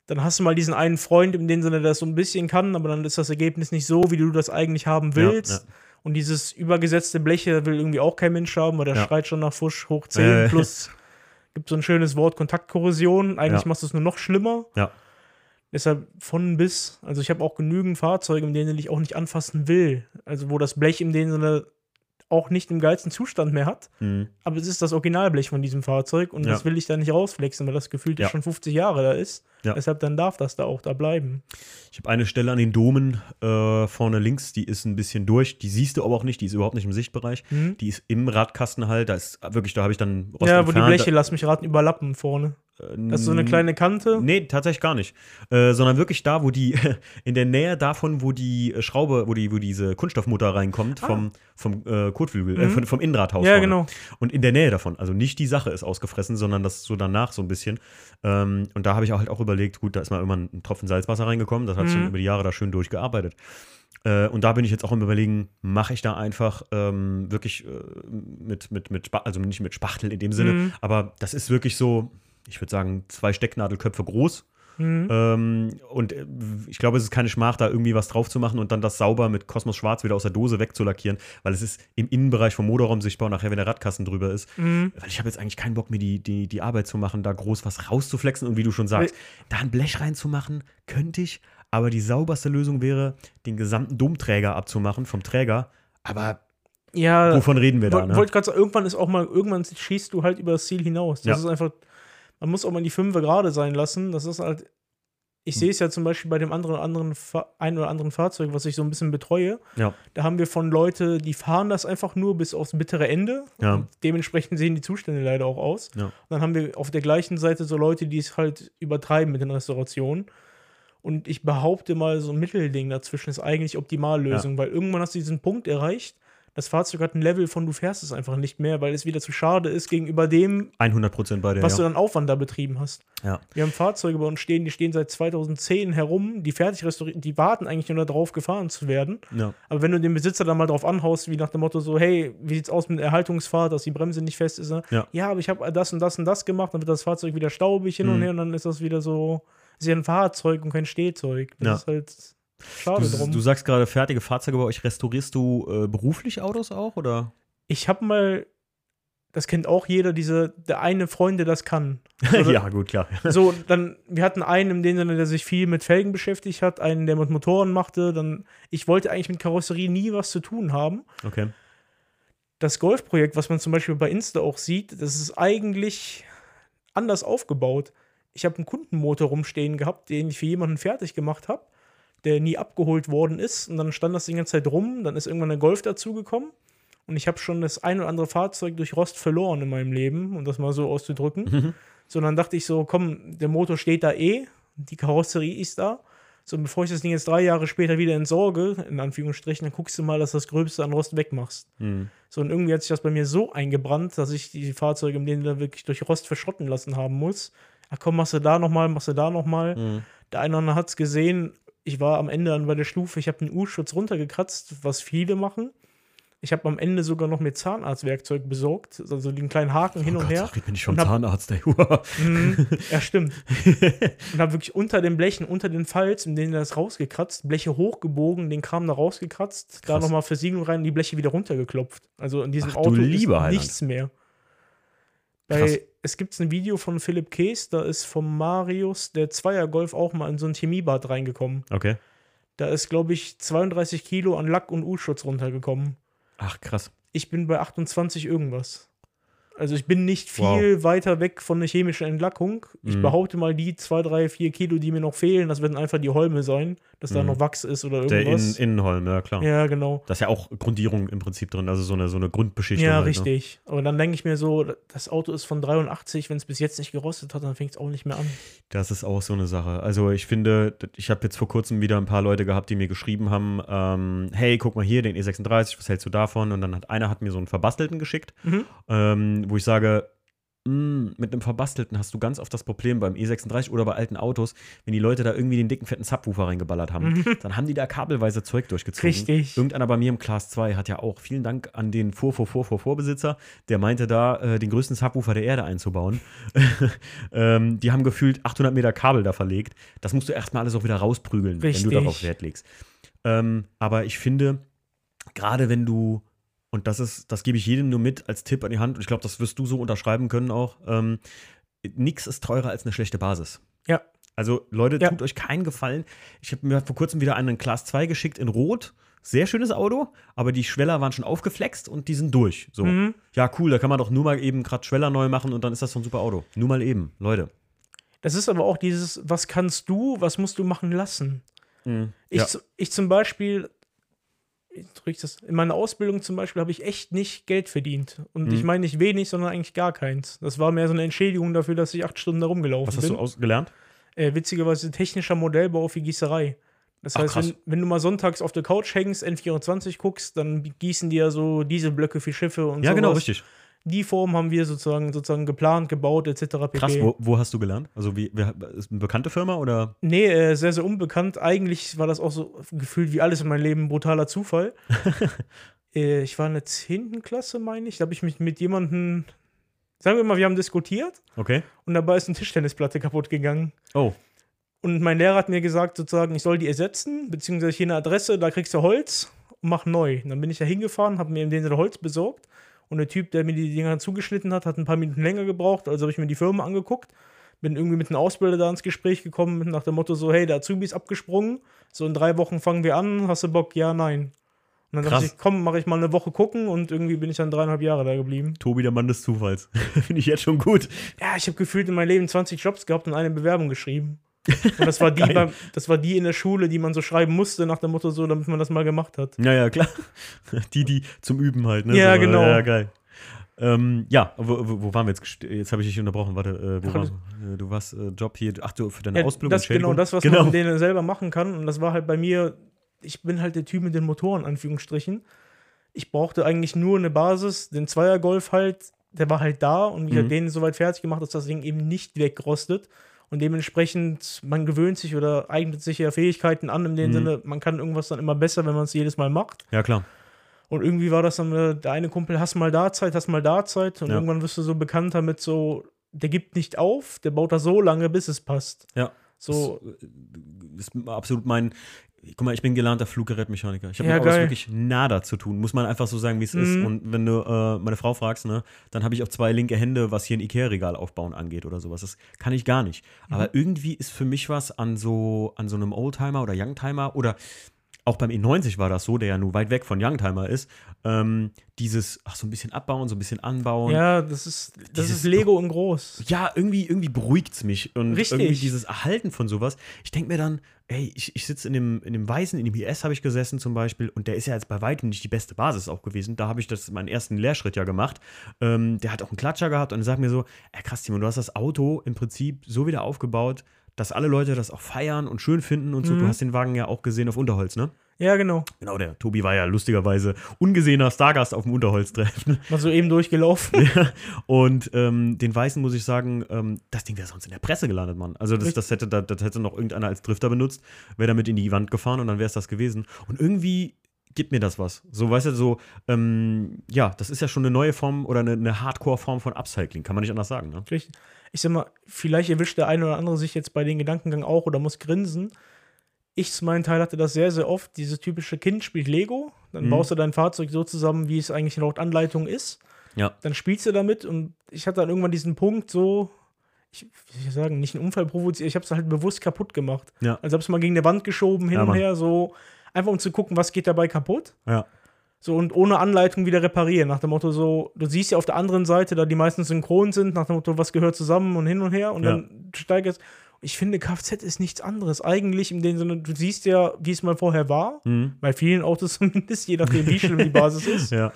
Dann hast du mal diesen einen Freund, in dem Sinne, der das so ein bisschen kann, aber dann ist das Ergebnis nicht so, wie du das eigentlich haben willst. Ja, ja. Und dieses übergesetzte Blech da will irgendwie auch kein Mensch haben, weil der Ja. schreit schon nach Fusch hoch 10 Ja, ja, ja. plus gibt so ein schönes Wort Kontaktkorrosion. Eigentlich machst du es nur noch schlimmer. Ja. Deshalb von bis. Also ich habe auch genügend Fahrzeuge, in denen ich auch nicht anfassen will. Also wo das Blech in dem Sinne auch nicht im geilsten Zustand mehr hat. Mhm. Aber es ist das Originalblech von diesem Fahrzeug und Ja. das will ich da nicht rausflexen, weil das gefühlt Ja. schon 50 Jahre da ist. Ja. Deshalb dann darf das da auch da bleiben. Ich habe eine Stelle an den Domen äh, vorne links, die ist ein bisschen durch. Die siehst du aber auch nicht, die ist überhaupt nicht im Sichtbereich. Mhm. Die ist im Radkasten halt. Da ist wirklich, da habe ich dann Rost Ja, wo die. Bleche, lass mich raten, überlappen vorne. Da- Das ist so eine kleine Kante. Nee, tatsächlich gar nicht. Äh, sondern wirklich da, wo die, in der Nähe davon, wo die äh, Schraube, wo, die, wo diese Kunststoffmutter reinkommt, vom, vom äh, Kotflügel, äh, Ah. Mhm. von, vom Innenradhaus. Ja, vorne. genau. Und in der Nähe davon. Also nicht die Sache ist ausgefressen, sondern das so danach so ein bisschen. Ähm, und da habe ich auch halt auch überlegt, gut, da ist mal irgendwann ein Tropfen Salzwasser reingekommen. Das hat Mhm. schon über die Jahre da schön durchgearbeitet. Äh, und da bin ich jetzt auch im Überlegen, mache ich da einfach ähm, wirklich äh, mit, mit, mit, also nicht mit Spachtel in dem Sinne, Mhm. aber das ist wirklich so, ich würde sagen, zwei Stecknadelköpfe groß. Mhm. Ähm, und äh, ich glaube, es ist keine Schmach, da irgendwie was drauf zu machen und dann das sauber mit Kosmos Schwarz wieder aus der Dose wegzulackieren, weil es ist im Innenbereich vom Motorraum sichtbar und nachher, wenn der Radkasten drüber ist. Mhm. Weil ich habe jetzt eigentlich keinen Bock, mir die, die, die Arbeit zu machen, da groß was rauszuflexen und wie du schon sagst, da ein Blech reinzumachen, könnte ich, aber die sauberste Lösung wäre, den gesamten Domträger abzumachen vom Träger. Aber Ja, wovon reden wir da? Ne? Wollte gerade sagen, irgendwann ist auch mal, irgendwann schießt du halt über das Ziel hinaus. Das Ja. ist einfach, man muss auch mal die Fünfe gerade sein lassen. Das ist halt, ich Hm. sehe es ja zum Beispiel bei dem anderen, anderen ein oder anderen Fahrzeug, was ich so ein bisschen betreue. Ja. Da haben wir von Leute, die fahren das einfach nur bis aufs bittere Ende. Ja. Dementsprechend sehen die Zustände leider auch aus. Ja. Dann haben wir auf der gleichen Seite so Leute, die es halt übertreiben mit den Restaurationen. Und ich behaupte mal, so ein Mittelding dazwischen ist eigentlich Optimallösung, weil irgendwann hast du diesen Punkt erreicht, das Fahrzeug hat ein Level von du fährst es einfach nicht mehr, weil es wieder zu schade ist gegenüber dem, 100% bei der. was du ja. dann Aufwand da betrieben hast. Ja. Wir haben Fahrzeuge bei uns stehen, die stehen seit 2010 herum, die fertig restauriert, die warten eigentlich nur darauf, gefahren zu werden. ja. Aber wenn du den Besitzer dann mal drauf anhaust, wie nach dem Motto so, hey, wie sieht's aus mit der Erhaltungsfahrt, dass die Bremse nicht fest ist? ne? Ja. aber ich habe das und das und das gemacht, dann wird das Fahrzeug wieder staubig hin und Mhm. her und dann ist das wieder so, ist ja ein Fahrzeug und kein Stehzeug. Das Ja. ist halt schade Du, drum. du sagst gerade fertige Fahrzeuge bei euch. Restaurierst du äh, beruflich Autos auch? Oder? ich habe mal, das kennt auch jeder, diese, der eine Freund, der das kann. Oder- ja, gut, klar. So, dann, wir hatten einen in dem Sinne, der sich viel mit Felgen beschäftigt hat, einen, der mit Motoren machte, dann, ich wollte eigentlich mit Karosserie nie was zu tun haben. Okay. das Golfprojekt, was man zum Beispiel bei Insta auch sieht, das ist eigentlich anders aufgebaut. Ich habe einen Kundenmotor rumstehen gehabt, den ich für jemanden fertig gemacht habe, der nie abgeholt worden ist. Und dann stand das die ganze Zeit rum. Dann ist irgendwann der Golf dazugekommen. Und ich habe schon das ein oder andere Fahrzeug durch Rost verloren in meinem Leben, um das mal so auszudrücken. Mhm. So, dann dachte ich so, komm, der Motor steht da eh, die Karosserie ist da. So, bevor ich das Ding jetzt drei Jahre später wieder entsorge, in Anführungsstrichen, dann guckst du mal, dass du das Gröbste an Rost wegmachst. Mhm. So, und irgendwie hat sich das bei mir so eingebrannt, dass ich die Fahrzeuge, in denen da wirklich durch Rost verschrotten lassen haben muss. Ach komm, machst du da nochmal, machst du da nochmal. Mhm. Der eine oder andere hat es gesehen. Ich war am Ende dann bei der Stufe, ich habe den U-Schutz runtergekratzt, was viele machen. Ich habe am Ende sogar noch mit Zahnarztwerkzeug besorgt, also den kleinen Haken hin oh und Gott, her. ich bin vom Und hab- Zahnarzt, ey. Mhm, ja, stimmt. und habe wirklich unter den Blechen, unter den Falz, in denen das rausgekratzt, Bleche hochgebogen, den Kram da rausgekratzt, da Krass. nochmal Versiegelung rein und die Bleche wieder runtergeklopft. Also in diesem Ach, Auto lieber ist Heiland. nichts mehr. Krass. Es gibt ein Video von Philipp Kees, da ist vom Marius der Zweier-Golf auch mal in so ein Chemiebad reingekommen. okay. Da ist, glaube ich, 32 Kilo an Lack und U-Schutz runtergekommen. Ach, krass. Ich bin bei 28 irgendwas. Also ich bin nicht viel weiter weg von der chemischen Entlackung. Ich Mhm. behaupte mal, die zwei, drei, vier Kilo, die mir noch fehlen, das werden einfach die Holme sein, dass da Mhm. noch Wachs ist oder Der irgendwas. In Innenholm, ja klar. ja, genau. Da ist ja auch Grundierung im Prinzip drin, also so eine, so eine Grundbeschichtung. Ja, halt, Ne? richtig. Aber dann denke ich mir so, das Auto ist von 83, wenn es bis jetzt nicht gerostet hat, dann fängt es auch nicht mehr an. Das ist auch so eine Sache. Also ich finde, ich habe jetzt vor kurzem wieder ein paar Leute gehabt, die mir geschrieben haben, ähm, hey, guck mal hier, den E36, was hältst du davon? Und dann hat einer hat mir so einen verbastelten geschickt, Mhm. ähm, wo ich sage, "Mm, mit einem verbastelten hast du ganz oft das Problem beim E36 oder bei alten Autos, wenn die Leute da irgendwie den dicken, fetten Subwoofer reingeballert haben, dann haben die da kabelweise Zeug durchgezogen. Mhm. Richtig. Irgendeiner bei mir im Class 2 hat ja auch, vielen Dank an den Vor, Vor, Vor, Vor, Vorbesitzer, der meinte da, äh, den größten Subwoofer der Erde einzubauen. ähm, die haben gefühlt 800 Meter Kabel da verlegt. Das musst du erstmal alles auch wieder rausprügeln, Richtig. wenn du darauf Wert legst. Ähm, aber ich finde, gerade wenn du, und das ist, das gebe ich jedem nur mit als Tipp an die Hand, und ich glaube, das wirst du so unterschreiben können auch, ähm, nichts ist teurer als eine schlechte Basis. Ja. Also, Leute, Ja. tut euch keinen Gefallen. Ich habe mir vor kurzem wieder einen Class 2 geschickt in Rot. Sehr schönes Auto, aber die Schweller waren schon aufgeflext und die sind durch. So. Mhm. Ja, cool, da kann man doch nur mal eben gerade Schweller neu machen und dann ist das so ein super Auto. Nur mal eben, Leute. Das ist aber auch dieses, was kannst du, was musst du machen lassen? Ich, ja. ich zum Beispiel, ich das, in meiner Ausbildung zum Beispiel habe ich echt nicht Geld verdient. Und Mhm. ich meine nicht wenig, sondern eigentlich gar keins. Das war mehr so eine Entschädigung dafür, dass ich acht Stunden da rumgelaufen Was hast bin. du ausgelernt? äh, witzigerweise technischer Modellbau für Gießerei. Das Ach, heißt, wenn, wenn du mal sonntags auf der Couch hängst, N24 guckst, dann gießen die ja so Dieselblöcke für Schiffe und Ja, sowas. genau, richtig. Die Form haben wir sozusagen, sozusagen geplant, gebaut, etc. pp. Krass, wo, wo hast du gelernt? Also, wie, wer, ist eine bekannte Firma oder? Nee, äh, sehr, sehr unbekannt. Eigentlich war das auch so gefühlt wie alles in meinem Leben brutaler Zufall. äh, ich war in der 10. Klasse, meine ich. Da habe ich mich mit jemandem, sagen wir mal, wir haben diskutiert Okay. und dabei ist eine Tischtennisplatte kaputt gegangen. Oh, Und mein Lehrer hat mir gesagt, sozusagen, ich soll die ersetzen, beziehungsweise hier eine Adresse, da kriegst du Holz und mach neu. Und dann bin ich da hingefahren, habe mir in dem Sinne Holz besorgt. Und der Typ, der mir die Dinger zugeschnitten hat, hat ein paar Minuten länger gebraucht. Also habe ich mir die Firma angeguckt, bin irgendwie mit einem Ausbilder da ins Gespräch gekommen, nach dem Motto so, hey, der Azubi ist abgesprungen, so in drei Wochen fangen wir an, hast du Bock? Ja, nein. Und dann Krass. dachte ich, komm, mache ich mal eine Woche gucken und irgendwie bin ich dann dreieinhalb Jahre da geblieben. Tobi, der Mann des Zufalls. Finde ich jetzt schon gut. Ja, ich habe gefühlt in meinem Leben 20 Jobs gehabt und eine Bewerbung geschrieben. Und das war die, beim, das war die in der Schule, die man so schreiben musste, nach dem Motto so, damit man das mal gemacht hat. Ja, ja, klar. Die, die zum Üben halt, ne? Ja, So, genau. Ja, geil. Ähm, ja, wo, wo, waren wir jetzt? Jetzt habe ich dich unterbrochen. Warte, äh, wo war, das- äh, du warst äh, Job hier. Ach, du für deine Ja, Ausbildung. das genau das, was genau. man mit denen selber machen kann. Und das war halt bei mir, ich bin halt der Typ mit den Motoren, Anführungsstrichen. Ich brauchte eigentlich nur eine Basis, den Zweier-Golf halt, der war halt da und ich Mhm. habe den soweit fertig gemacht, dass das Ding eben nicht wegrostet. Und dementsprechend, man gewöhnt sich oder eignet sich ja Fähigkeiten an, in dem Mhm. Sinne, man kann irgendwas dann immer besser, wenn man es jedes Mal macht. Ja, klar. Und irgendwie war das dann, äh, der eine Kumpel, hast mal da Zeit, hast mal da Zeit. Und Ja. irgendwann wirst du so bekannter mit so, der gibt nicht auf, der baut da so lange, bis es passt. Ja. So, Das äh, ist absolut mein. Guck mal, ich bin gelernter Fluggerätmechaniker. Ich habe Ja, mit Autos wirklich nada zu tun. Muss man einfach so sagen, wie es ist. Mhm. Und wenn du äh, meine Frau fragst, ne, dann habe ich auch zwei linke Hände, was hier ein Ikea-Regal aufbauen angeht oder sowas. Das kann ich gar nicht. Mhm. Aber irgendwie ist für mich was an so, an so einem Oldtimer oder Youngtimer oder auch beim E90 war das so, der ja nur weit weg von Youngtimer ist, ähm, dieses, ach, so ein bisschen abbauen, so ein bisschen anbauen. ja, das ist, das Dieses- ist Lego in groß. Ja, irgendwie, irgendwie beruhigt es mich. Und Richtig. irgendwie dieses Erhalten von sowas. Ich denke mir dann, ey, ich, ich sitze in dem, in dem Weißen, in dem IS habe ich gesessen zum Beispiel, und der ist ja jetzt bei weitem nicht die beste Basis auch gewesen. Da habe ich das meinen ersten Lehrschritt ja gemacht. Ähm, der hat auch einen Klatscher gehabt und er sagt mir so, ey krass, Timon, du hast das Auto im Prinzip so wieder aufgebaut, dass alle Leute das auch feiern und schön finden und so. Mhm. Du hast den Wagen ja auch gesehen auf Unterholz, ne? Ja, genau. Genau, der Tobi war ja lustigerweise ungesehener Stargast auf dem Unterholztreffen. Mal so eben durchgelaufen. Ja, und ähm, den Weißen muss ich sagen, ähm, das Ding wäre sonst in der Presse gelandet, Mann. Also das, das, hätte, das, das hätte noch irgendeiner als Drifter benutzt, wäre damit in die Wand gefahren und dann wäre es das gewesen. Und irgendwie gibt mir das was. So, weißt du, so, ähm, ja, das ist ja schon eine neue Form oder eine, eine Hardcore-Form von Upcycling, kann man nicht anders sagen, ne? Richtig. Ich sag mal, vielleicht erwischt der eine oder andere sich jetzt bei den Gedankengang auch oder muss grinsen. Ich zu meinem Teil hatte das sehr, sehr oft. Dieses typische Kind spielt Lego, dann Mhm. baust du dein Fahrzeug so zusammen, wie es eigentlich laut Anleitung ist. Ja. Dann spielst du damit und ich hatte dann irgendwann diesen Punkt so, ich ich sagen, nicht einen Unfall provoziert, ich habe es halt bewusst kaputt gemacht. Ja. Also habe es mal gegen die Wand geschoben, hin Ja, und her, so einfach um zu gucken, was geht dabei kaputt. Ja. So und ohne Anleitung wieder reparieren. Nach dem Motto, so, du siehst ja auf der anderen Seite, da die meisten synchron sind, nach dem Motto, was gehört zusammen und hin und her und Ja. dann steigerst. Ich finde, Kfz ist nichts anderes. Eigentlich in dem Sinne, du siehst ja, wie es mal vorher war. Mhm. Bei vielen Autos zumindest, je nachdem, wie schlimm die Basis ist. Ja.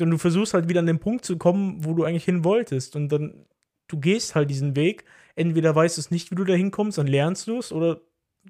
Und du versuchst halt wieder an den Punkt zu kommen, wo du eigentlich hin wolltest. Und dann, du gehst halt diesen Weg. Entweder weißt du es nicht, wie du da hinkommst, dann lernst du es, oder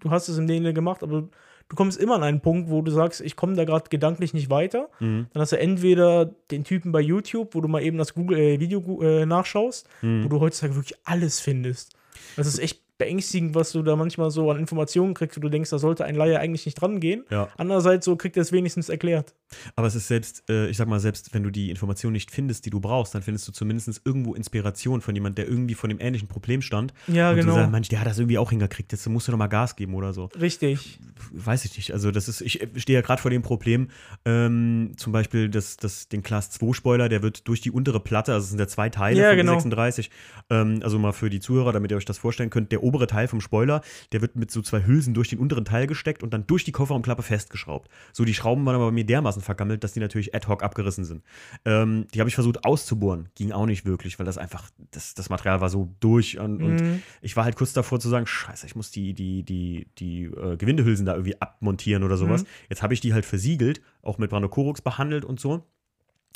du hast es in dem Sinne gemacht, aber du kommst immer an einen Punkt, wo du sagst, ich komme da gerade gedanklich nicht weiter. Mhm. Dann hast du entweder den Typen bei YouTube, wo du mal eben das Google äh, Video äh, nachschaust, Mhm. wo du heutzutage wirklich alles findest. Das ist echt beängstigend, was du da manchmal so an Informationen kriegst, wo du denkst, da sollte ein Laie eigentlich nicht dran gehen. Ja. Andererseits so kriegt er es wenigstens erklärt. Aber es ist selbst, äh, ich sag mal, selbst wenn du die Information nicht findest, die du brauchst, dann findest du zumindest irgendwo Inspiration von jemand, der irgendwie vor dem ähnlichen Problem stand. Ja, und genau. du sagst, Mensch, der hat das irgendwie auch hingekriegt, jetzt musst du doch mal Gas geben oder so. Richtig. Weiß ich nicht. Also, das ist, ich stehe ja gerade vor dem Problem, ähm, zum Beispiel das, das, den Class 2 Spoiler, der wird durch die untere Platte, also es sind ja zwei Teile Ja, von genau. 36, ähm, also mal für die Zuhörer, damit ihr euch das vorstellen könnt, der obere Teil vom Spoiler, der wird mit so zwei Hülsen durch den unteren Teil gesteckt und dann durch die Kofferraumklappe festgeschraubt. So, die Schrauben waren aber bei mir dermaßen vergammelt, dass die natürlich ad hoc abgerissen sind. Ähm, die habe ich versucht auszubohren, ging auch nicht wirklich, weil das einfach, das, das Material war so durch und, und Mhm. ich war halt kurz davor zu sagen, scheiße, ich muss die, die, die, die äh, Gewindehülsen da irgendwie abmontieren oder sowas. Mhm. Jetzt habe ich die halt versiegelt, auch mit Brandokorox behandelt und so.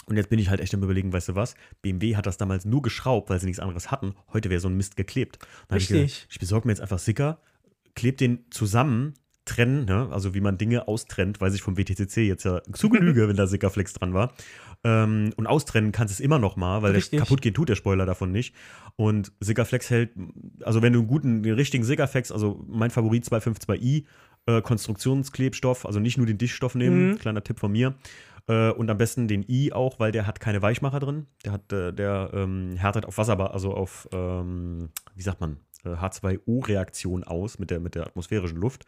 Und jetzt bin ich halt echt am überlegen, weißt du was? BMW hat das damals nur geschraubt, weil sie nichts anderes hatten. Heute wäre so ein Mist geklebt. Dann ich, Richtig. gedacht, ich besorge mir jetzt einfach Sicker, klebe den zusammen, trennen, ne? also wie man Dinge austrennt, weiß ich vom WTCC jetzt ja zu Genüge, wenn da Sickerflex dran war. Ähm, und austrennen kannst du es immer noch mal, weil Richtig. der kaputt gehen tut der Spoiler davon nicht. Und Sickerflex hält, also wenn du einen guten, den richtigen Sickerflex, also mein Favorit 252i, äh, Konstruktionsklebstoff, also nicht nur den Dichtstoff nehmen, Mhm. kleiner Tipp von mir. Äh, und am besten den I auch, weil der hat keine Weichmacher drin. Der hat, äh, der ähm, härtet auf Wasser, also auf, ähm, wie sagt man, äh, H2O-Reaktion aus mit der, mit der atmosphärischen Luft.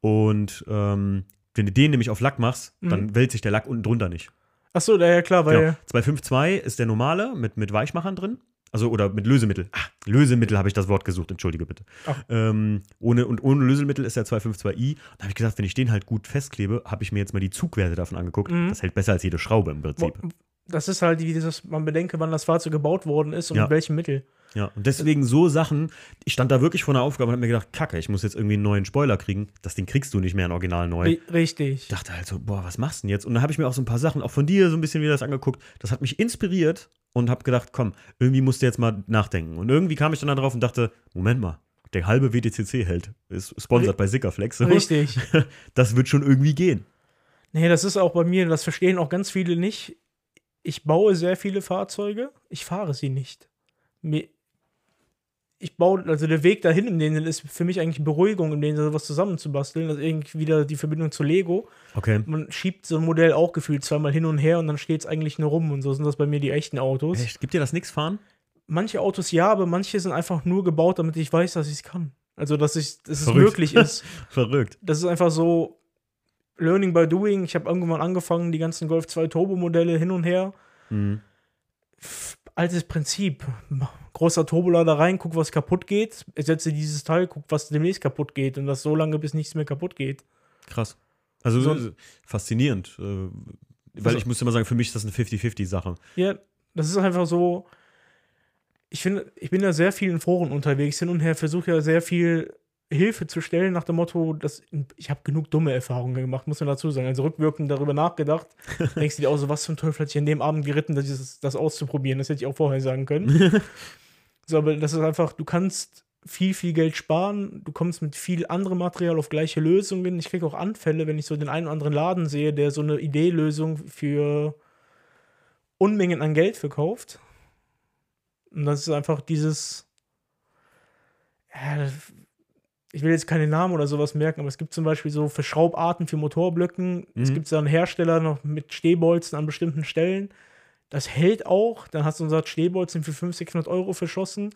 Und ähm, wenn du den nämlich auf Lack machst, Mhm. dann wälzt sich der Lack unten drunter nicht. Achso, ja, klar, weil. Genau. 252 ist der normale mit, mit Weichmachern drin. Also, oder mit Lösemittel. Ah, Lösemittel habe ich das Wort gesucht, entschuldige bitte. Ähm, ohne, und ohne Lösemittel ist der 252i. Da habe ich gesagt, wenn ich den halt gut festklebe, habe ich mir jetzt mal die Zugwerte davon angeguckt. Mhm. Das hält besser als jede Schraube im Prinzip. Wo- Das ist halt dieses, man bedenke, wann das Fahrzeug gebaut worden ist und Ja. mit welchem Mittel. Ja, und deswegen so Sachen, ich stand da wirklich vor einer Aufgabe und habe mir gedacht, kacke, ich muss jetzt irgendwie einen neuen Spoiler kriegen. Das Ding kriegst du nicht mehr in Original neu. Ri- Richtig. Ich dachte halt so, boah, was machst du denn jetzt? Und dann habe ich mir auch so ein paar Sachen, auch von dir so ein bisschen wieder das angeguckt. Das hat mich inspiriert und habe gedacht, komm, irgendwie musst du jetzt mal nachdenken. Und irgendwie kam ich dann da drauf und dachte, Moment mal, der halbe WTCC hält, ist sponsert bei Sickerflex. Richtig. Das wird schon irgendwie gehen. Nee, das ist auch bei mir, das verstehen auch ganz viele nicht. Ich baue sehr viele Fahrzeuge, ich fahre sie nicht. Ich baue, also der Weg dahin im Sinne ist für mich eigentlich Beruhigung, im Sinne was zusammenzubasteln. Das ist irgendwie wieder die Verbindung zu Lego. Okay. Man schiebt so ein Modell auch gefühlt zweimal hin und her und dann steht es eigentlich nur rum. Und so sind das bei mir die echten Autos. Echt? Gibt dir das nichts fahren? Manche Autos ja, aber manche sind einfach nur gebaut, damit ich weiß, dass ich es kann. Also, dass, ich, dass es Verrückt. möglich ist. Verrückt. das ist einfach so Learning by Doing. Ich habe irgendwann angefangen, die ganzen Golf 2 Turbo-Modelle hin und her. Mhm. Altes Prinzip. Großer Turbolader rein, guck, was kaputt geht. Ersetze dieses Teil, guck, was demnächst kaputt geht. Und das so lange, bis nichts mehr kaputt geht. Krass. Also So- faszinierend. Äh, weil Also- ich muss immer sagen, für mich ist das eine 50-50-Sache. Ja, das ist einfach so. Ich finde, ich bin ja sehr viel in Foren unterwegs hin und her, versuche ja sehr viel Hilfe zu stellen nach dem Motto, dass ich habe genug dumme Erfahrungen gemacht, muss man dazu sagen. Also rückwirkend darüber nachgedacht, denkst du dir auch so, was zum Teufel hat sich an dem Abend geritten, das, das, das auszuprobieren. Das hätte ich auch vorher sagen können. so, aber das ist einfach, du kannst viel, viel Geld sparen, du kommst mit viel anderem Material auf gleiche Lösungen. Ich kriege auch Anfälle, wenn ich so den einen oder anderen Laden sehe, der so eine Ideelösung für Unmengen an Geld verkauft. Und das ist einfach dieses. Ja, ich will jetzt keine Namen oder sowas merken, aber es gibt zum Beispiel so Verschraubarten für Motorblöcken. Es Mhm. gibt dann Hersteller noch mit Stehbolzen an bestimmten Stellen. Das hält auch. Dann hast du unser Stehbolzen für 500, 600 Euro verschossen.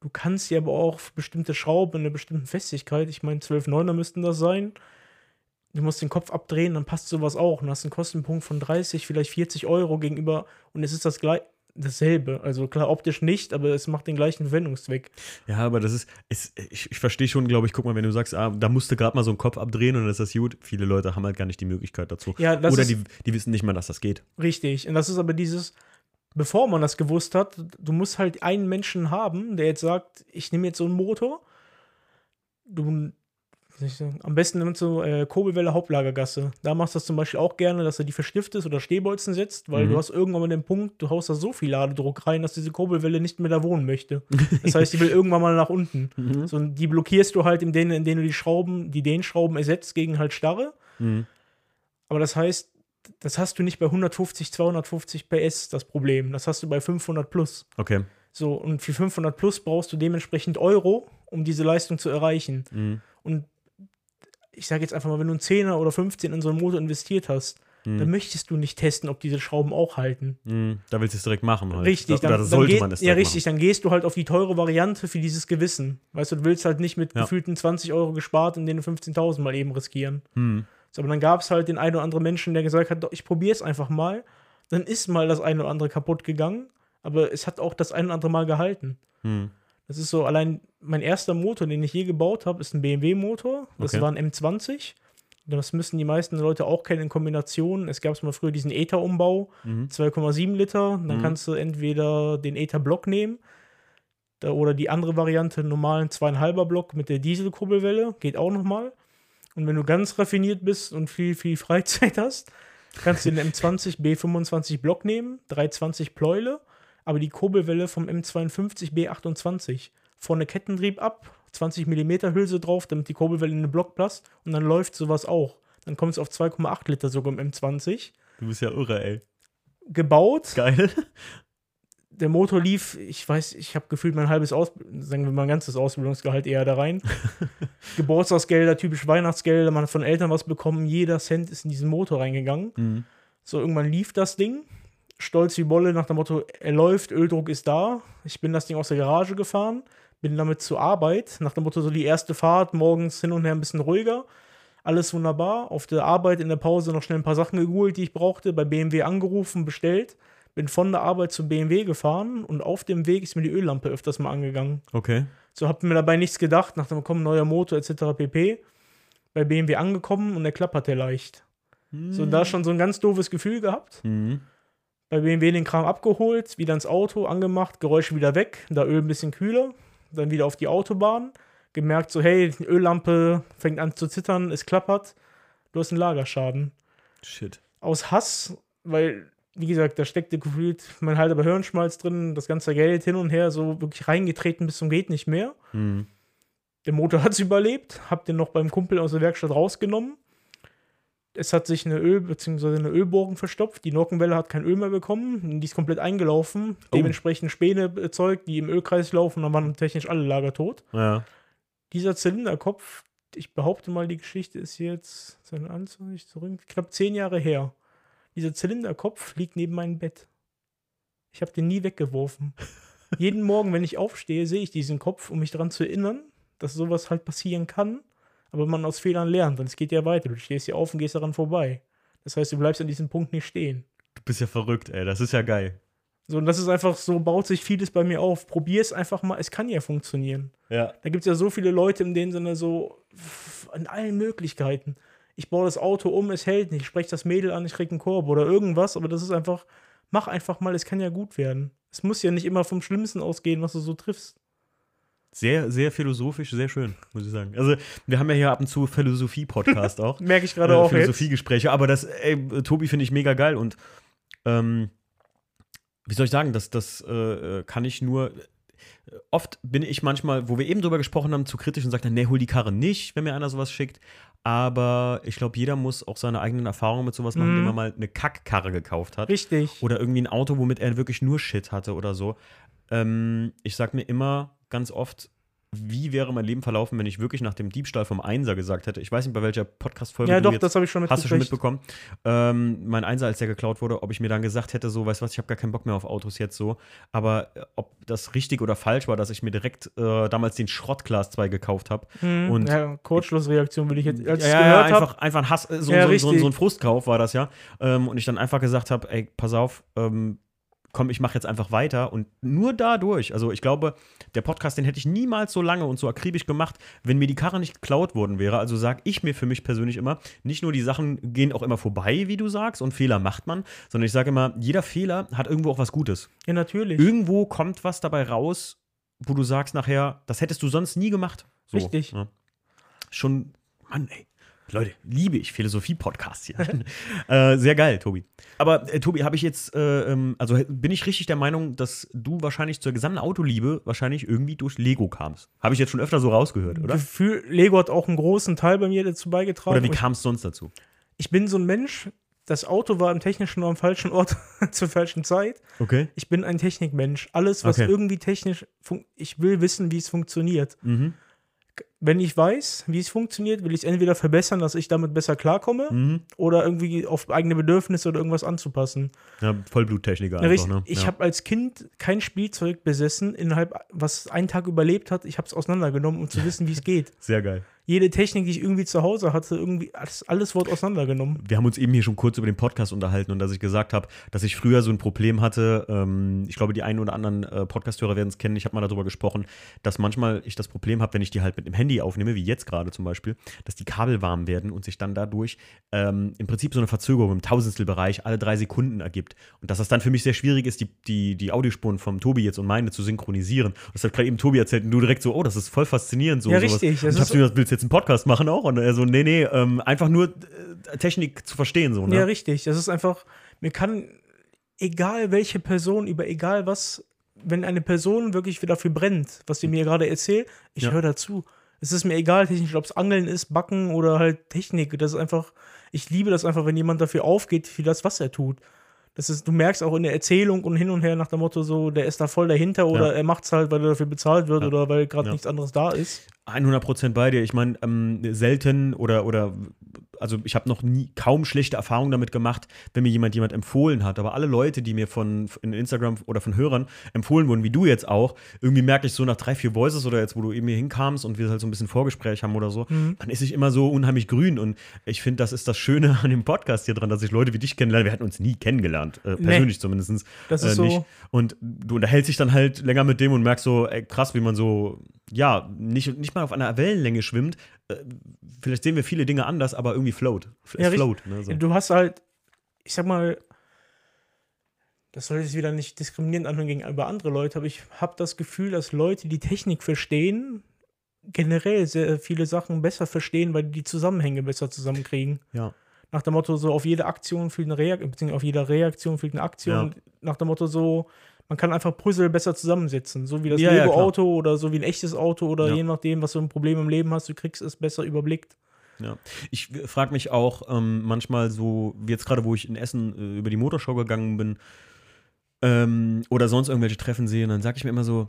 Du kannst ja aber auch für bestimmte Schrauben in einer bestimmten Festigkeit, ich meine 12 Neuner müssten das sein. Du musst den Kopf abdrehen, dann passt sowas auch. Und hast einen Kostenpunkt von 30, vielleicht 40 Euro gegenüber. Und es ist das gleich. Dasselbe. Also klar, optisch nicht, aber es macht den gleichen Verwendungszweck. Ja, aber das ist, ist ich, ich verstehe schon, glaube ich, guck mal, wenn du sagst, ah, da musst du gerade mal so einen Kopf abdrehen und dann ist das gut. Viele Leute haben halt gar nicht die Möglichkeit dazu. Ja, Oder ist die, die wissen nicht mal, dass das geht. richtig. Und das ist aber dieses, bevor man das gewusst hat, du musst halt einen Menschen haben, der jetzt sagt, ich nehme jetzt so einen Motor. Du, am besten nimmst du äh, Kurbelwelle Hauptlagergasse. Da machst du das zum Beispiel auch gerne, dass du die verstiftest oder Stehbolzen setzt, weil Mhm. du hast irgendwann mal den Punkt, du haust da so viel Ladedruck rein, dass diese Kurbelwelle nicht mehr da wohnen möchte. Das heißt, die will irgendwann mal nach unten. Mhm. So, und die blockierst du halt, indem, indem du die Schrauben, die den Schrauben ersetzt gegen halt Starre. Mhm. Aber das heißt, das hast du nicht bei 150, 250 PS das Problem. Das hast du bei 500 plus. Okay. So, und für 500 plus brauchst du dementsprechend Euro, um diese Leistung zu erreichen. Mhm. Und ich sage jetzt einfach mal, wenn du einen 10er oder 15 in so einen Motor investiert hast, dann möchtest du nicht testen, ob diese Schrauben auch halten. Mhm. Da willst du es direkt machen. Halt. Richtig, Oder dann, dann sollte geht, man das ja richtig, dann gehst du halt auf die teure Variante für dieses Gewissen. Weißt du, du willst halt nicht mit Ja. gefühlten 20 Euro gespart und den 15.000 mal eben riskieren. machen. Mhm. So, aber dann gab es halt den einen oder anderen Menschen, der gesagt hat, ich probiere es einfach mal. Dann ist mal das eine oder andere kaputt gegangen, aber es hat auch das eine oder andere Mal gehalten. Mhm. Das ist so, allein mein erster Motor, den ich je gebaut habe, ist ein BMW-Motor. Das Okay. war ein M20. Das müssen die meisten Leute auch kennen in Kombination. Es gab mal früher diesen Ether-Umbau, Mhm. 2,7 Liter. Dann Mhm. kannst du entweder den Ether-Block nehmen oder die andere Variante, normalen 2,5er Block mit der Dieselkurbelwelle. Geht auch nochmal. Und wenn du ganz raffiniert bist und viel, viel Freizeit hast, kannst du den M20 B25 Block nehmen, 320 Pleule, aber die Kurbelwelle vom M52 B28. Vorne Kettentrieb ab, 20 mm Hülse drauf, damit die Kurbelwelle in den Block passt und dann läuft sowas auch. Dann kommt es auf 2,8 Liter sogar im M20. Du bist ja irre, ey. Gebaut, Geil. der Motor lief, ich weiß, ich habe gefühlt mein halbes Aus, sagen wir mal ein ganzes Ausbildungsgehalt eher da rein. Geburtstagsgelder, typisch Weihnachtsgelder, man hat von Eltern was bekommen, jeder Cent ist in diesen Motor reingegangen. Mhm. So, irgendwann lief das Ding. Stolz wie Bolle nach dem Motto, er läuft, Öldruck ist da. Ich bin das Ding aus der Garage gefahren, bin damit zur Arbeit. Nach dem Motto, so die erste Fahrt, morgens hin und her ein bisschen ruhiger. Alles wunderbar. Auf der Arbeit in der Pause noch schnell ein paar Sachen gegoogelt, die ich brauchte. Bei BMW angerufen, bestellt. Bin von der Arbeit zu BMW gefahren und auf dem Weg ist mir die Öllampe öfters mal angegangen. Okay. So hab mir dabei nichts gedacht, nach dem kommen neuer Motor etc. pp. Bei BMW angekommen und der klapperte leicht. So da schon so ein ganz doofes Gefühl gehabt. Mhm. Bei BMW den Kram abgeholt, wieder ins Auto, angemacht, Geräusche wieder weg, da Öl ein bisschen kühler, dann wieder auf die Autobahn, gemerkt so, hey, die Öllampe fängt an zu zittern, es klappert, du hast einen Lagerschaden. Shit. Aus Hass, weil, wie gesagt, da steckte gefühlt mein halber Hirnschmalz drin, das ganze Geld hin und her, so wirklich reingetreten bis zum geht nicht mehr. Mhm. Der Motor hat es überlebt, hab den noch beim Kumpel aus der Werkstatt rausgenommen. Es hat sich eine Öl- bzw. eine Ölbohrung verstopft. Die Nockenwelle hat kein Öl mehr bekommen. Die ist komplett eingelaufen. Oh. Dementsprechend Späne erzeugt, die im Ölkreis laufen. Dann waren technisch alle Lager tot. Ja. Dieser Zylinderkopf, ich behaupte mal, die Geschichte ist jetzt seine Anzeige zurück, knapp zehn Jahre her. Dieser Zylinderkopf liegt neben meinem Bett. Ich habe den nie weggeworfen. Jeden Morgen, wenn ich aufstehe, sehe ich diesen Kopf, um mich daran zu erinnern, dass sowas halt passieren kann, aber man aus Fehlern lernt und es geht ja weiter. Du stehst hier auf und gehst daran vorbei. Das heißt, du bleibst an diesem Punkt nicht stehen. Du bist ja verrückt, ey. Das ist ja geil. So, und das ist einfach so, baut sich vieles bei mir auf. Probier es einfach mal, es kann ja funktionieren. Ja. Da gibt es ja so viele Leute in dem Sinne so an allen Möglichkeiten. Ich baue das Auto um, es hält nicht. Ich spreche das Mädel an, ich krieg einen Korb oder irgendwas, aber das ist einfach, mach einfach mal, es kann ja gut werden. Es muss ja nicht immer vom Schlimmsten ausgehen, was du so triffst. Sehr, sehr philosophisch, sehr schön, muss ich sagen. Also, wir haben ja hier ab und zu Philosophie-Podcast auch. Merke ich gerade äh, auch. Philosophiegespräche, aber das, ey, Tobi finde ich mega geil und ähm, wie soll ich sagen, das, das äh, kann ich nur. Oft bin ich manchmal, wo wir eben drüber gesprochen haben, zu kritisch und sage dann, nee, hol die Karre nicht, wenn mir einer sowas schickt. Aber ich glaube, jeder muss auch seine eigenen Erfahrungen mit sowas machen, Mhm. indem er mal eine Kackkarre gekauft hat. Richtig. Oder irgendwie ein Auto, womit er wirklich nur Shit hatte oder so. Ähm, ich sag mir immer ganz oft, wie wäre mein Leben verlaufen, wenn ich wirklich nach dem Diebstahl vom Einser gesagt hätte. Ich weiß nicht, bei welcher Podcast-Folge Ja, du doch, jetzt das habe ich schon Hast du schon mitbekommen? Ähm, mein Einser, als der geklaut wurde, ob ich mir dann gesagt hätte, so, weißt du was, ich habe gar keinen Bock mehr auf Autos jetzt so. Aber äh, ob das richtig oder falsch war, dass ich mir direkt äh, damals den Schrott Class 2 gekauft habe. Mhm. Und- ja, Kurzschlussreaktion will ich jetzt, als ja, ja, gehört einfach, habe. einfach ein Hass, äh, so, Ja, so, so, so ein Frustkauf war das ja. Ähm, und ich dann einfach gesagt habe, ey, pass auf, ähm, komm, ich mache jetzt einfach weiter und nur dadurch, also ich glaube, der Podcast, den hätte ich niemals so lange und so akribisch gemacht, wenn mir die Karre nicht geklaut worden wäre. Also sage ich mir für mich persönlich immer, nicht nur die Sachen gehen auch immer vorbei, wie du sagst, und Fehler macht man, sondern ich sage immer, jeder Fehler hat irgendwo auch was Gutes. Ja, natürlich. Irgendwo kommt was dabei raus, wo du sagst nachher, das hättest du sonst nie gemacht. So, Richtig. Ja. Schon, Mann, ey. Leute, liebe ich Philosophie-Podcasts hier. äh, sehr geil, Tobi. Aber äh, Tobi, habe ich jetzt, äh, ähm, also bin ich richtig der Meinung, dass du wahrscheinlich zur gesamten Autoliebe wahrscheinlich irgendwie durch Lego kamst? Habe ich jetzt schon öfter so rausgehört, oder? Gefühl, Lego hat auch einen großen Teil bei mir dazu beigetragen. Oder wie kam es sonst dazu? ich bin so ein Mensch, das Auto war im technischen am falschen Ort zur falschen Zeit. Okay. Ich bin ein Technikmensch. Alles, was Okay. irgendwie technisch, ich will wissen, wie es funktioniert. Mhm. Wenn ich weiß, wie es funktioniert, will ich es entweder verbessern, dass ich damit besser klarkomme, Mhm. oder irgendwie auf eigene Bedürfnisse oder irgendwas anzupassen. Ja, Vollbluttechniker Ja, einfach, ne? Ich ja. habe als Kind kein Spielzeug besessen, innerhalb, was einen Tag überlebt hat. Ich habe es auseinandergenommen, um zu wissen, wie es geht. Sehr geil. Jede Technik, die ich irgendwie zu Hause hatte, irgendwie alles, alles wurde auseinandergenommen. Wir haben uns eben hier schon kurz über den Podcast unterhalten und dass ich gesagt habe, dass ich früher so ein Problem hatte. Ähm, ich glaube, die einen oder anderen äh, Podcasthörer werden es kennen. Ich habe mal darüber gesprochen, dass manchmal ich das Problem habe, wenn ich die halt mit dem Handy aufnehme, wie jetzt gerade zum Beispiel, dass die Kabel warm werden und sich dann dadurch ähm, im Prinzip so eine Verzögerung im Tausendstelbereich alle drei Sekunden ergibt. Und dass das dann für mich sehr schwierig ist, die, die, die Audiospuren vom Tobi jetzt und meine zu synchronisieren. Und das hat gerade eben Tobi erzählt und du direkt so, oh, das ist voll faszinierend. So, Ja, sowas. richtig. Und Das ich ist hab mir, willst du jetzt einen Podcast machen auch? Und er so, nee, nee, ähm, einfach nur äh, Technik zu verstehen, so, ne? Ja, richtig. Das ist einfach, mir kann, egal welche Person, über egal was, wenn eine Person wirklich dafür brennt, was sie mir gerade erzählt, ich Ja. höre dazu. Es ist mir egal, technisch, ob es Angeln ist, Backen oder halt Technik. Das ist einfach, ich liebe das einfach, wenn jemand dafür aufgeht, für das, was er tut. Das ist, du merkst auch in der Erzählung und hin und her nach dem Motto so, der ist da voll dahinter oder Ja. er macht es halt, weil er dafür bezahlt wird Ja. oder weil gerade Ja. nichts anderes da ist. 100% bei dir. Ich meine, ähm, selten oder, oder also ich habe noch nie kaum schlechte Erfahrungen damit gemacht, wenn mir jemand jemand empfohlen hat. Aber alle Leute, die mir von in Instagram oder von Hörern empfohlen wurden, wie du jetzt auch, irgendwie merke ich so nach drei, vier Voices oder jetzt, wo du eben hier hinkamst und wir halt so ein bisschen Vorgespräch haben oder so, dann ist ich immer so unheimlich grün. Und ich finde, das ist das Schöne an dem Podcast hier dran, dass ich Leute wie dich kennenlerne. Wir hatten uns nie kennengelernt, äh, persönlich zumindest. Das ist äh, so- nicht. Und du unterhältst dich dann halt länger mit dem und merkst so, ey, krass, wie man so, ja, nicht, nicht mal auf einer Wellenlänge schwimmt. Äh, vielleicht sehen wir viele Dinge anders, aber irgendwie float. Es Ja, float. Ne, so. Du hast halt, ich sag mal, das soll jetzt wieder nicht diskriminierend anhören gegenüber andere Leute, aber ich habe das Gefühl, dass Leute, die Technik verstehen, generell sehr viele Sachen besser verstehen, weil die die Zusammenhänge besser zusammenkriegen. Ja. Nach dem Motto, so auf jede Aktion fehlt eine Reaktion, beziehungsweise auf jeder Reaktion fehlt eine Aktion. Nach dem Motto, so, man kann einfach Puzzle besser zusammensetzen. So wie das Ja, ja, Lego-Auto oder so wie ein echtes Auto oder Ja. je nachdem, was du ein Problem im Leben hast, du kriegst es besser überblickt. Ja. Ich frage mich auch ähm, manchmal so, wie jetzt gerade, wo ich in Essen äh, über die Motorshow gegangen bin ähm, oder sonst irgendwelche Treffen sehe, und dann sage ich mir immer so,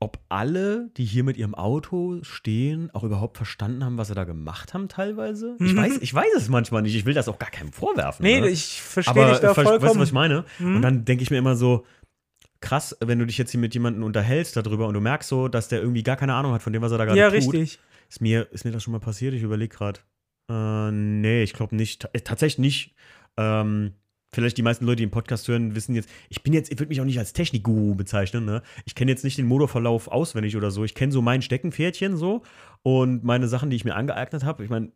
ob alle, die hier mit ihrem Auto stehen, auch überhaupt verstanden haben, was sie da gemacht haben teilweise. Ich, Mhm. weiß, ich weiß es manchmal nicht. Ich will das auch gar keinem vorwerfen. Nee, ne? ich verstehe dich da ver- vollkommen. weißt du, was ich meine? Mhm. Und dann denke ich mir immer so, krass, wenn du dich jetzt hier mit jemandem unterhältst darüber und du merkst so, dass der irgendwie gar keine Ahnung hat von dem, was er da gerade ja, tut. richtig. Ist mir, ist mir das schon mal passiert? Ich überlege gerade. Äh, nee, ich glaube nicht. T- äh, tatsächlich nicht. Ähm, vielleicht die meisten Leute, die den Podcast hören, wissen jetzt, ich bin jetzt, ich würde mich auch nicht als Technikguru bezeichnen, ne? Ich kenne jetzt nicht den Motorverlauf auswendig oder so. Ich kenne so mein Steckenpferdchen so und meine Sachen, die ich mir angeeignet habe. Ich meine,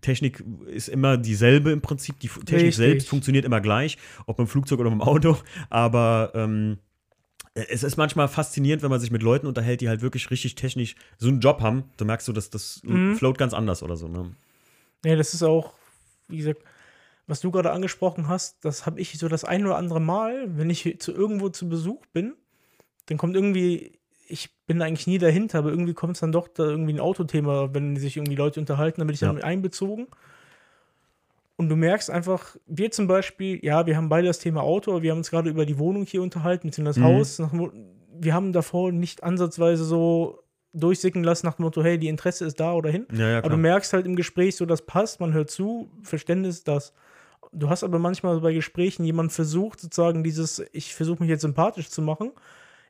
Technik ist immer dieselbe im Prinzip. Die Technik Richtig. selbst funktioniert immer gleich, ob im Flugzeug oder im Auto. Aber ähm, es ist manchmal faszinierend, wenn man sich mit Leuten unterhält, die halt wirklich richtig technisch so einen Job haben. Du merkst so, dass das Mhm. float ganz anders oder so. Ne? Nee, das ist auch, wie gesagt, was du gerade angesprochen hast, das habe ich so das ein oder andere Mal, wenn ich zu irgendwo zu Besuch bin, dann kommt irgendwie, ich bin eigentlich nie dahinter, aber irgendwie kommt es dann doch da irgendwie ein Autothema, wenn sich irgendwie Leute unterhalten, dann bin ich dann Ja. einbezogen. Und du merkst einfach, wir zum Beispiel, ja, wir haben beide das Thema Auto, aber wir haben uns gerade über die Wohnung hier unterhalten, beziehungsweise das Mhm. Haus. Wir haben davor nicht ansatzweise so durchsicken lassen nach dem Motto, hey, die Interesse ist da oder hin. Ja, ja, Aber du merkst halt im Gespräch so, das passt, man hört zu, Verständnis, das. Du hast aber manchmal bei Gesprächen jemand versucht, sozusagen dieses, ich versuche mich jetzt sympathisch zu machen,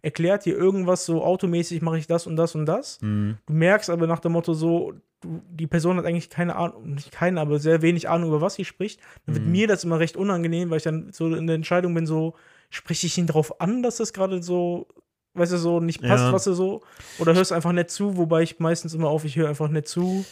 erklärt dir irgendwas so automäßig, mache ich das und das und das. Mhm. Du merkst aber nach dem Motto so, du, die Person hat eigentlich keine Ahnung, nicht keine, aber sehr wenig Ahnung, über was sie spricht. Dann wird Mhm. mir das immer recht unangenehm, weil ich dann so in der Entscheidung bin, so, spreche ich ihn darauf an, dass das gerade so, weißt du, so nicht passt, Ja. was er so, oder hörst einfach nicht zu, wobei ich meistens immer auf, ich höre einfach nicht zu.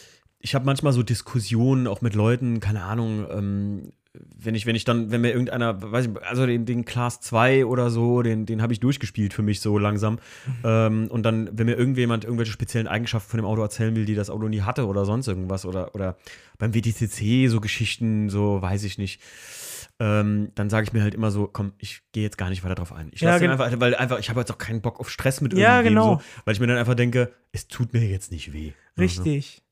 ich habe manchmal so Diskussionen auch mit Leuten, keine Ahnung, ähm, wenn ich, wenn ich dann, wenn mir irgendeiner, weiß ich, also den, den Class 2 oder so, den, den habe ich durchgespielt für mich so langsam. Ähm, und dann, wenn mir irgendjemand irgendwelche speziellen Eigenschaften von dem Auto erzählen will, die das Auto nie hatte oder sonst irgendwas, oder, oder beim WTCC so Geschichten, so weiß ich nicht. Ähm, dann sage ich mir halt immer so, komm, ich gehe jetzt gar nicht weiter drauf ein. Ich Ja, lasse den gen- einfach, weil einfach, ich habe jetzt auch keinen Bock auf Stress mit Ja, irgendwem, genau. so, weil ich mir dann einfach denke, es tut mir jetzt nicht weh. Richtig.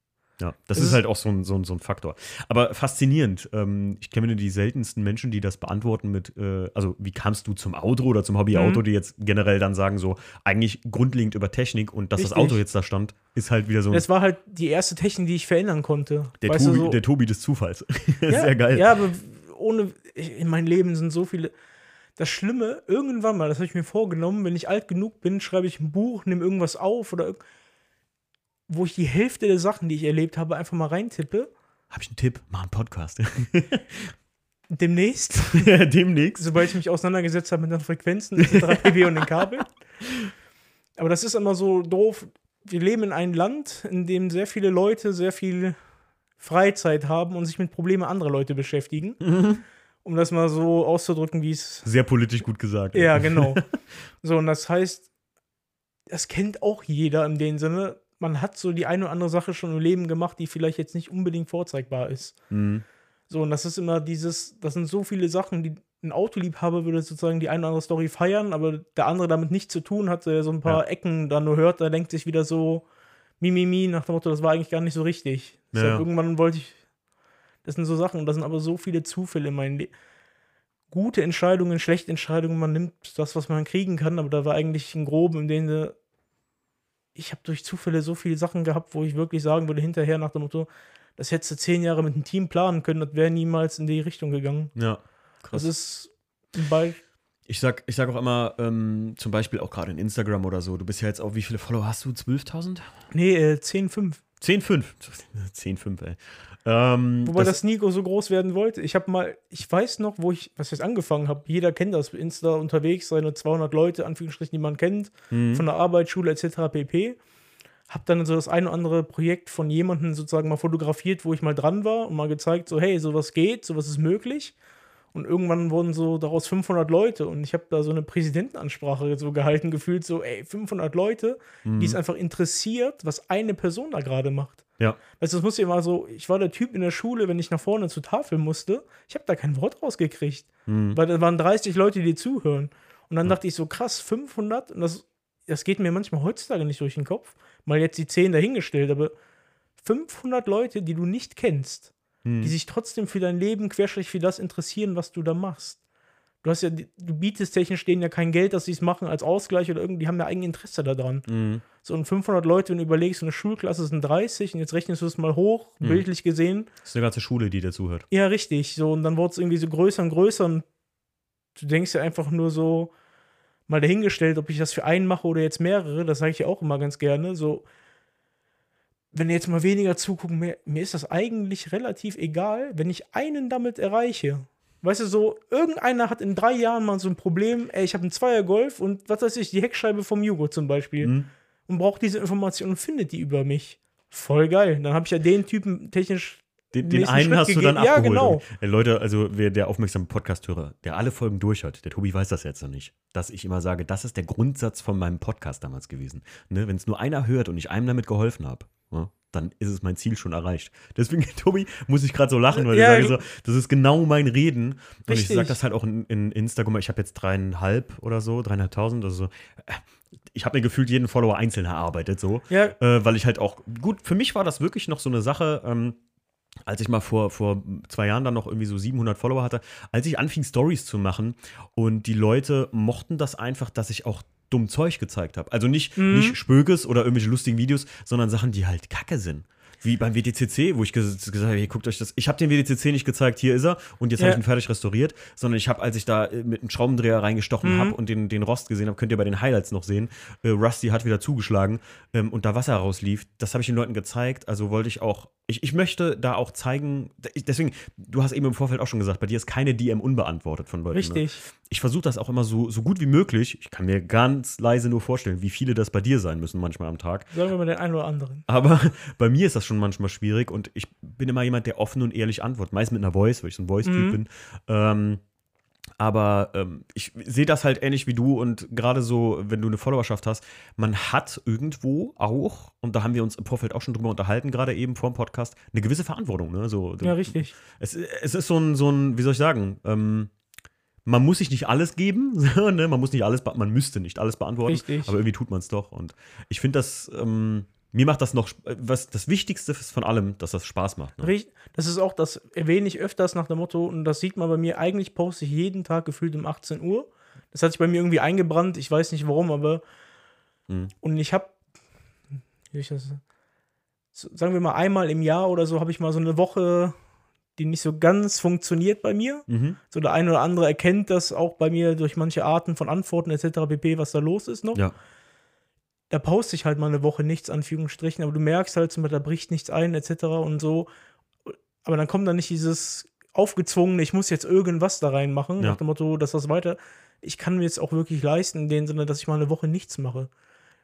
Ja, das Es ist ist- halt auch so ein, so ein, so ein Faktor. Aber faszinierend. Ähm, ich kenne die seltensten Menschen, die das beantworten mit, äh, also wie kamst du zum Auto oder zum Hobbyauto, Mhm. die jetzt generell dann sagen, so eigentlich grundlegend über Technik und dass das Richtig. Auto jetzt da stand, ist halt wieder so Das war halt die erste Technik, die ich verändern konnte. der, weißt Tobi, so, der Tobi des Zufalls. ja, Sehr geil. Ja, aber ohne, in meinem Leben sind so viele. Das Schlimme, irgendwann mal, das habe ich mir vorgenommen, wenn ich alt genug bin, schreibe ich ein Buch, nehme irgendwas auf oder irg- wo ich die Hälfte der Sachen, die ich erlebt habe, einfach mal reintippe. Habe ich einen Tipp? Mach einen Podcast. Demnächst, Demnächst. sobald ich mich auseinandergesetzt habe mit den Frequenzen etc. pp. und den Kabeln. Aber das ist immer so doof. Wir leben in einem Land, in dem sehr viele Leute sehr viel Freizeit haben und sich mit Problemen anderer Leute beschäftigen. Um das mal so auszudrücken, wie es Sehr politisch gut gesagt. Ja, genau. so, und das heißt, das kennt auch jeder in dem Sinne. Man hat so die eine oder andere Sache schon im Leben gemacht, die vielleicht jetzt nicht unbedingt vorzeigbar ist. Mhm. So, und das ist immer dieses, das sind so viele Sachen, die ein Autoliebhaber würde sozusagen die eine oder andere Story feiern, aber der andere damit nichts zu tun hat, der so ein paar Ja. Ecken dann nur hört, da denkt sich wieder so, Mimimi, nach dem Motto, das war eigentlich gar nicht so richtig. Ja, Deshalb irgendwann wollte ich, das sind so Sachen, und das sind aber so viele Zufälle in meinem Leben. Gute Entscheidungen, schlechte Entscheidungen, man nimmt das, was man kriegen kann, aber da war eigentlich ein Groben, in dem ich habe durch Zufälle so viele Sachen gehabt, wo ich wirklich sagen würde, hinterher nach dem Motto, das hättest du zehn Jahre mit einem Team planen können, das wäre niemals in die Richtung gegangen. Ja. Das ist ein Be Ich sag, ich sag auch immer, ähm, zum Beispiel auch gerade in Instagram oder so, du bist ja jetzt auch, wie viele Follower hast du? 12.000? Nee, äh, 10,5. 10,5. 10,5, ey. Ähm, Wobei das, Nico so groß werden wollte. Ich habe mal, ich weiß noch, wo ich, was ich angefangen habe. Jeder kennt das. Insta unterwegs, seine 200 Leute, Anführungsstrichen, die man kennt, Mhm. von der Arbeit, Schule etc. pp. Hab dann so das eine oder andere Projekt von jemandem sozusagen mal fotografiert, wo ich mal dran war und mal gezeigt, so, hey, sowas geht, sowas ist möglich. Und irgendwann wurden so daraus 500 Leute und ich habe da so eine Präsidentenansprache so gehalten, gefühlt so, ey, 500 Leute, die es einfach interessiert, was eine Person da gerade macht. Ja. Weißt du, das muss ich mal so, ich war der Typ in der Schule, wenn ich nach vorne zur Tafel musste, ich habe da kein Wort rausgekriegt, Mhm. weil da waren 30 Leute, die zuhören. Und dann dachte ich so, krass, 500, und das, das geht mir manchmal heutzutage nicht durch den Kopf, mal jetzt die 10 dahingestellt, aber 500 Leute, die du nicht kennst, Mhm. die sich trotzdem für dein Leben querstrich für das interessieren, was du da machst. Du hast ja, du bietest technisch denen ja kein Geld, dass sie es machen als Ausgleich oder irgendwie, die haben ja eigenes Interesse daran. Mhm. So, und 500 Leute, wenn du überlegst, so eine Schulklasse sind 30 und jetzt rechnest du es mal hoch, Mhm. bildlich gesehen. Das ist eine ganze Schule, die dazuhört. Ja, richtig. So, und dann wurde es irgendwie so größer und größer und du denkst ja einfach nur so, mal dahingestellt, ob ich das für einen mache oder jetzt mehrere, das sage ich ja auch immer ganz gerne. So, wenn jetzt mal weniger zugucken, mir, mir ist das eigentlich relativ egal, wenn ich einen damit erreiche. Weißt du, so, irgendeiner hat in drei Jahren mal so ein Problem, ey, ich habe einen Zweier Golf und was weiß ich, die Heckscheibe vom Jugo zum Beispiel Mhm. und braucht diese Information und findet die über mich. Voll geil. Dann habe ich ja den Typen technisch. Den, den einen Schritt hast du gegeben. dann Ja, abgeholt. genau. Ey, Leute, also wer der aufmerksame Podcast-Hörer, der alle Folgen durchhört, der Tobi weiß das jetzt noch nicht, dass ich immer sage, das ist der Grundsatz von meinem Podcast damals gewesen. Ne? Wenn es nur einer hört und ich einem damit geholfen habe, ne? dann ist es mein Ziel schon erreicht. Deswegen, Tobi, muss ich gerade so lachen, weil Ja, ich sage so, das ist genau mein Reden. Und ich sage das halt auch in, in Instagram, ich habe jetzt dreieinhalb oder so, dreieinhalbtausend, also so. Äh, Ich habe mir gefühlt jeden Follower einzeln erarbeitet, so Ja, äh, weil ich halt auch, gut, für mich war das wirklich noch so eine Sache, ähm, als ich mal vor, vor zwei Jahren dann noch irgendwie so 700 Follower hatte, als ich anfing, Stories zu machen und die Leute mochten das einfach, dass ich auch dumm Zeug gezeigt habe. Also nicht, Mhm. nicht Spökes oder irgendwelche lustigen Videos, sondern Sachen, die halt kacke sind. Wie beim WDCC, wo ich ges gesagt habe, hey, guckt euch das. Ich habe den WDCC nicht gezeigt, hier ist er und jetzt Ja. habe ich ihn fertig restauriert, sondern ich habe, als ich da äh, mit einem Schraubendreher reingestochen Mhm. habe und den, den Rost gesehen habe, könnt ihr bei den Highlights noch sehen. Äh, Rusty hat wieder zugeschlagen ähm, und da Wasser rauslief. Das habe ich den Leuten gezeigt. Also wollte ich auch, ich, ich möchte da auch zeigen, ich- deswegen, du hast eben im Vorfeld auch schon gesagt, bei dir ist keine DM unbeantwortet von Leuten. Ne? Richtig. ich versuche das auch immer so, so gut wie möglich. Ich kann mir ganz leise nur vorstellen, wie viele das bei dir sein müssen manchmal am Tag. Sagen wir mal den einen oder anderen. Aber bei mir ist das schon manchmal schwierig und ich bin immer jemand, der offen und ehrlich antwortet. Meist mit einer Voice, weil ich so ein Voice-Typ Mhm. bin. Ähm, aber ähm, ich sehe das halt ähnlich wie du und gerade so, wenn du eine Followerschaft hast, man hat irgendwo auch, und da haben wir uns im Vorfeld auch schon drüber unterhalten, gerade eben vor dem Podcast, eine gewisse Verantwortung. Ne? So, Ja, richtig. es, es ist so ein, so ein, wie soll ich sagen, ähm, man muss sich nicht alles geben, ne? man muss nicht alles, man müsste nicht alles beantworten, Richtig. aber irgendwie tut man es doch. Und ich finde das, ähm, mir macht das noch, äh, was das Wichtigste ist von allem, dass das Spaß macht. Ne? Das ist auch, das erwähne ich öfters nach dem Motto, und das sieht man bei mir, eigentlich poste ich jeden Tag gefühlt um 18 Uhr. Das hat sich bei mir irgendwie eingebrannt, ich weiß nicht warum, aber. Mhm. Und ich habe, wie soll ich das, so, sagen wir mal einmal im Jahr oder so, habe ich mal so eine Woche, die nicht so ganz funktioniert bei mir. Mhm. So der eine oder andere erkennt das auch bei mir durch manche Arten von Antworten etc. pp, was da los ist noch. Ja. Da poste ich halt mal eine Woche nichts, Anführungsstrichen, aber du merkst halt, zum Beispiel, da bricht nichts ein etc. und so. Aber dann kommt dann nicht dieses aufgezwungene, ich muss jetzt irgendwas da reinmachen, Ja. nach dem Motto, dass das weiter. Ich kann mir jetzt auch wirklich leisten, in dem Sinne, dass ich mal eine Woche nichts mache.